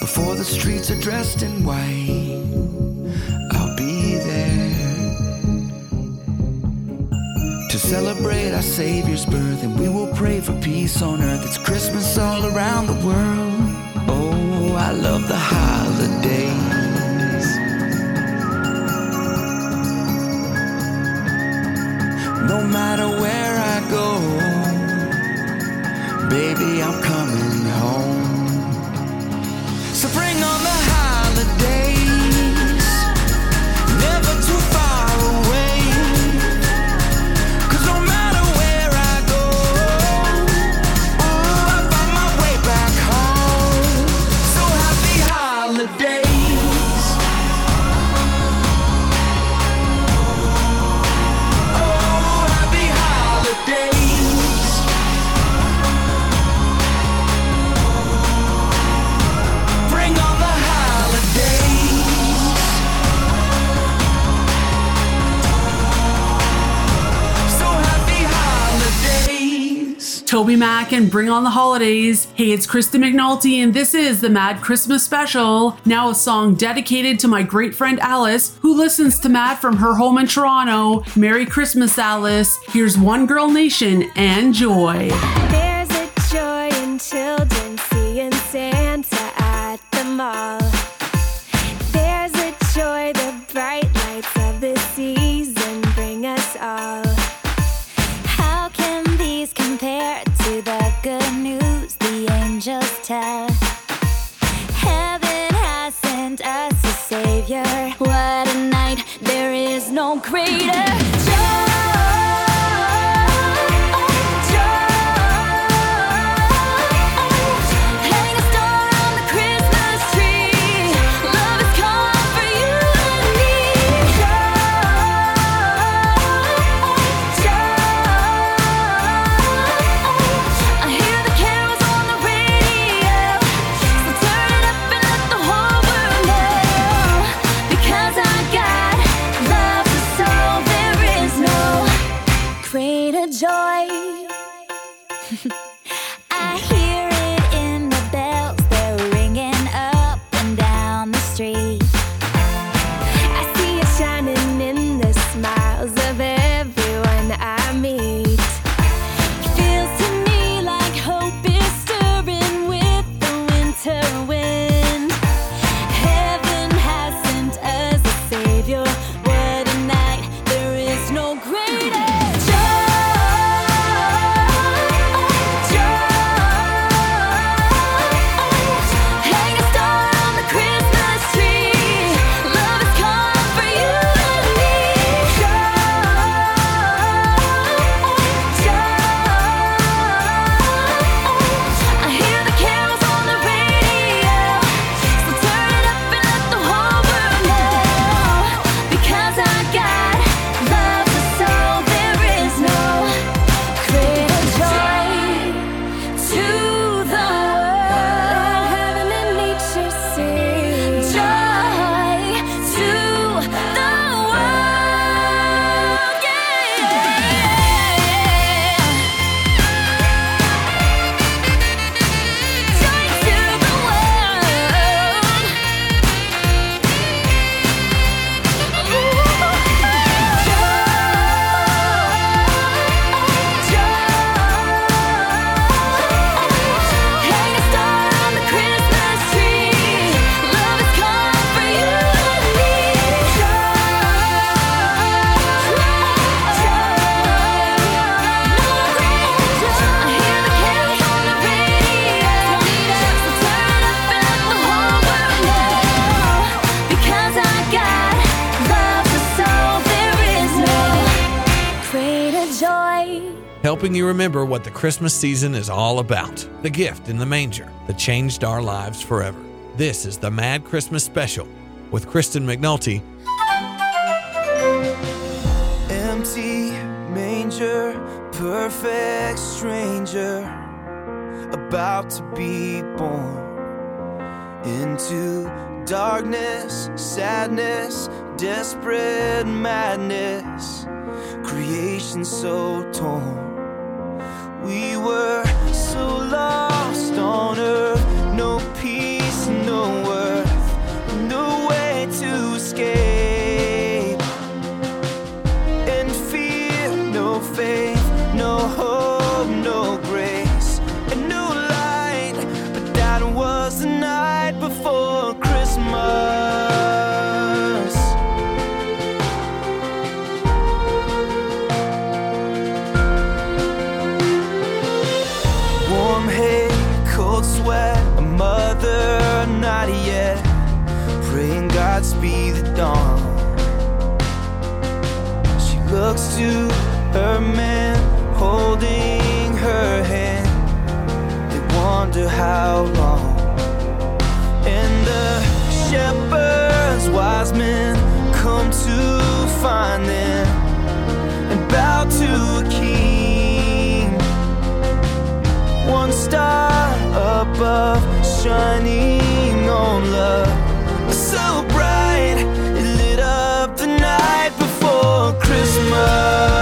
S14: Before the streets are dressed in white, I'll be there to celebrate our Savior's birth, and we will pray for peace on earth. It's Christmas all around the world. Oh, I love the holidays. No matter where I go, baby, I'm coming home. So bring on the
S7: tobyMac and Bring On the Holidays. Hey, it's Krista McNulty, and this is the Mad Christmas Special. Now, a song dedicated to my great friend Alice, who listens to Mad from her home in Toronto. Merry Christmas, Alice. Here's One Girl Nation and Joy.
S11: Remember what the Christmas season is all about the gift in the manger that changed our lives forever. This is the Mad Christmas Special with Krista McNulty.
S14: Empty manger, perfect stranger, about to be born into darkness, sadness, desperate madness. creation so torn. We were so lost on earth, how long. And the shepherds, wise men, come to find them and bow to a king. One star above, shining on love. So bright, it lit up the night before Christmas.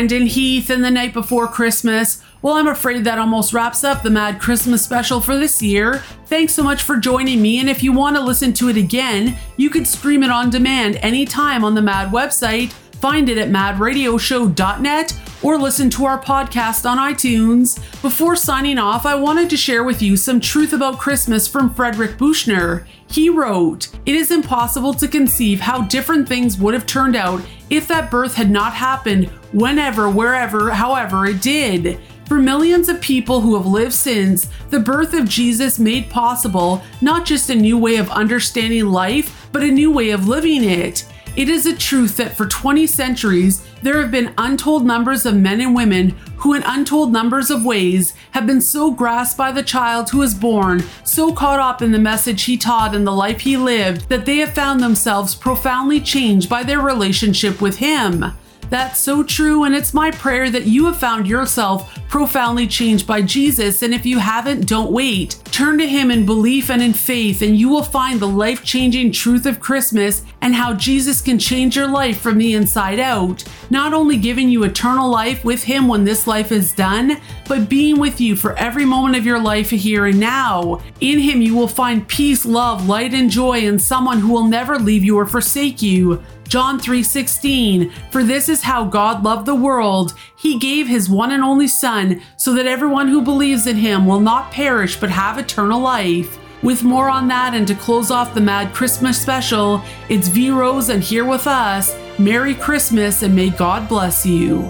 S14: Born.
S2: Brandon Heath and the night before Christmas. Well, I'm afraid that almost wraps up the Mad Christmas special for this year. Thanks so much for joining me, and if you want to listen to it again, you can stream it on demand anytime on the Mad website. Find it at madradioshow.net or listen to our podcast on iTunes. Before signing off, I wanted to share with you some truth about Christmas from Frederick Buechner. He wrote, It is impossible to conceive how different things would have turned out if that birth had not happened whenever, wherever, however it did. For millions of people who have lived since, the birth of Jesus made possible not just a new way of understanding life, but a new way of living it. It is a truth that for 20 centuries, there have been untold numbers of men and women who, in untold numbers of ways, have been so grasped by the child who was born, so caught up in the message he taught and the life he lived, that they have found themselves profoundly changed by their relationship with him. That's so true, and it's my prayer that you have found yourself profoundly changed by Jesus. And if you haven't, don't wait. Turn to Him in belief and in faith, and you will find the life changing truth of Christmas and how Jesus can change your life from the inside out. Not only giving you eternal life with Him when this life is done, but being with you for every moment of your life here and now. In Him, you will find peace, love, light, and joy, and someone who will never leave you or forsake you. John 3:16 For this is how God loved the world he gave his one and only son so that everyone who believes in him will not perish but have eternal life. With more on that and to close off the Mad Christmas special, it's V Rose and here with us. Merry Christmas and may God bless you.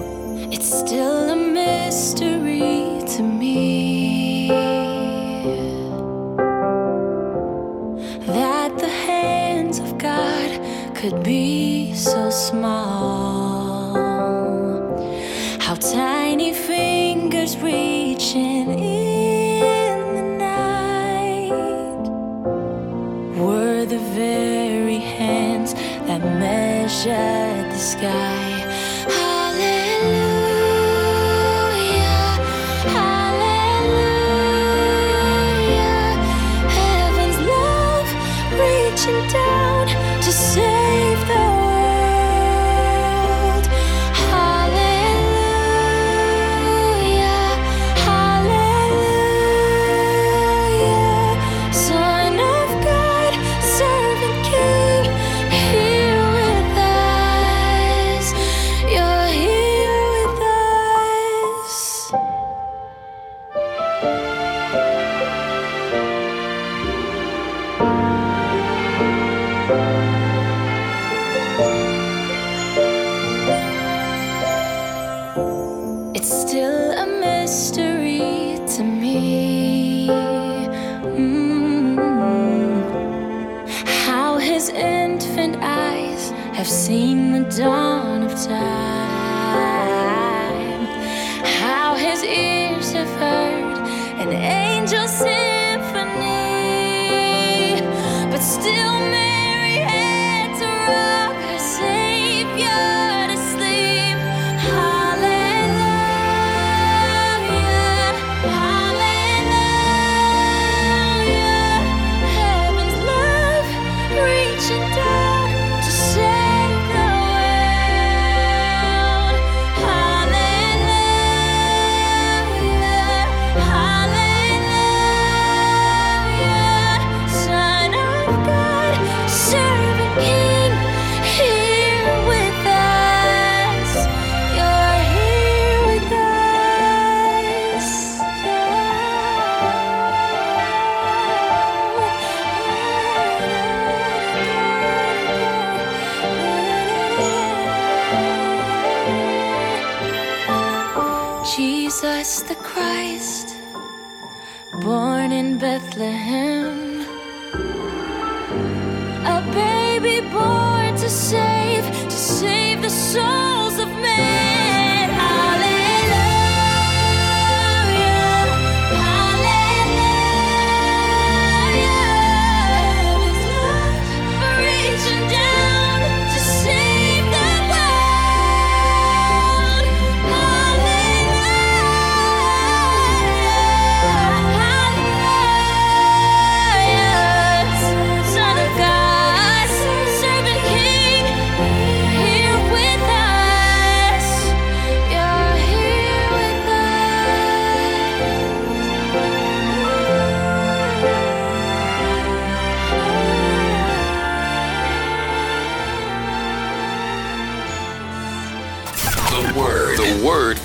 S12: It's still a mystery to me that the hands of God could be so small. How tiny fingers reaching in the night were the very hands that measured
S7: the sky.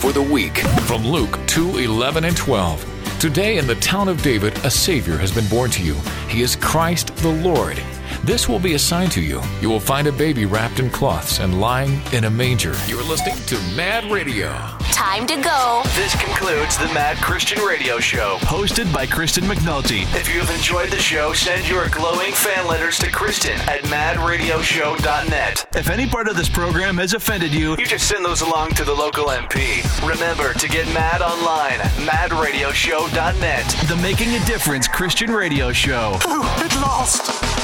S10: For the week. From Luke 2 11 and 12. Today in the town of David, a Savior has been born to you. He is Christ the Lord. This will be a sign to you. You will find a baby wrapped in cloths and lying in a manger. You're listening to Mad Radio.
S25: Time to go.
S26: This concludes the Mad Christian Radio Show, hosted by Krista McNulty. If you have enjoyed the show, send your glowing fan letters to Krista at madradioshow.net. If any part of this program has offended you, you just send those along to the local MP. Remember to get mad online, at madradioshow.net. The Making a Difference Christian Radio Show.
S27: Oh, at last!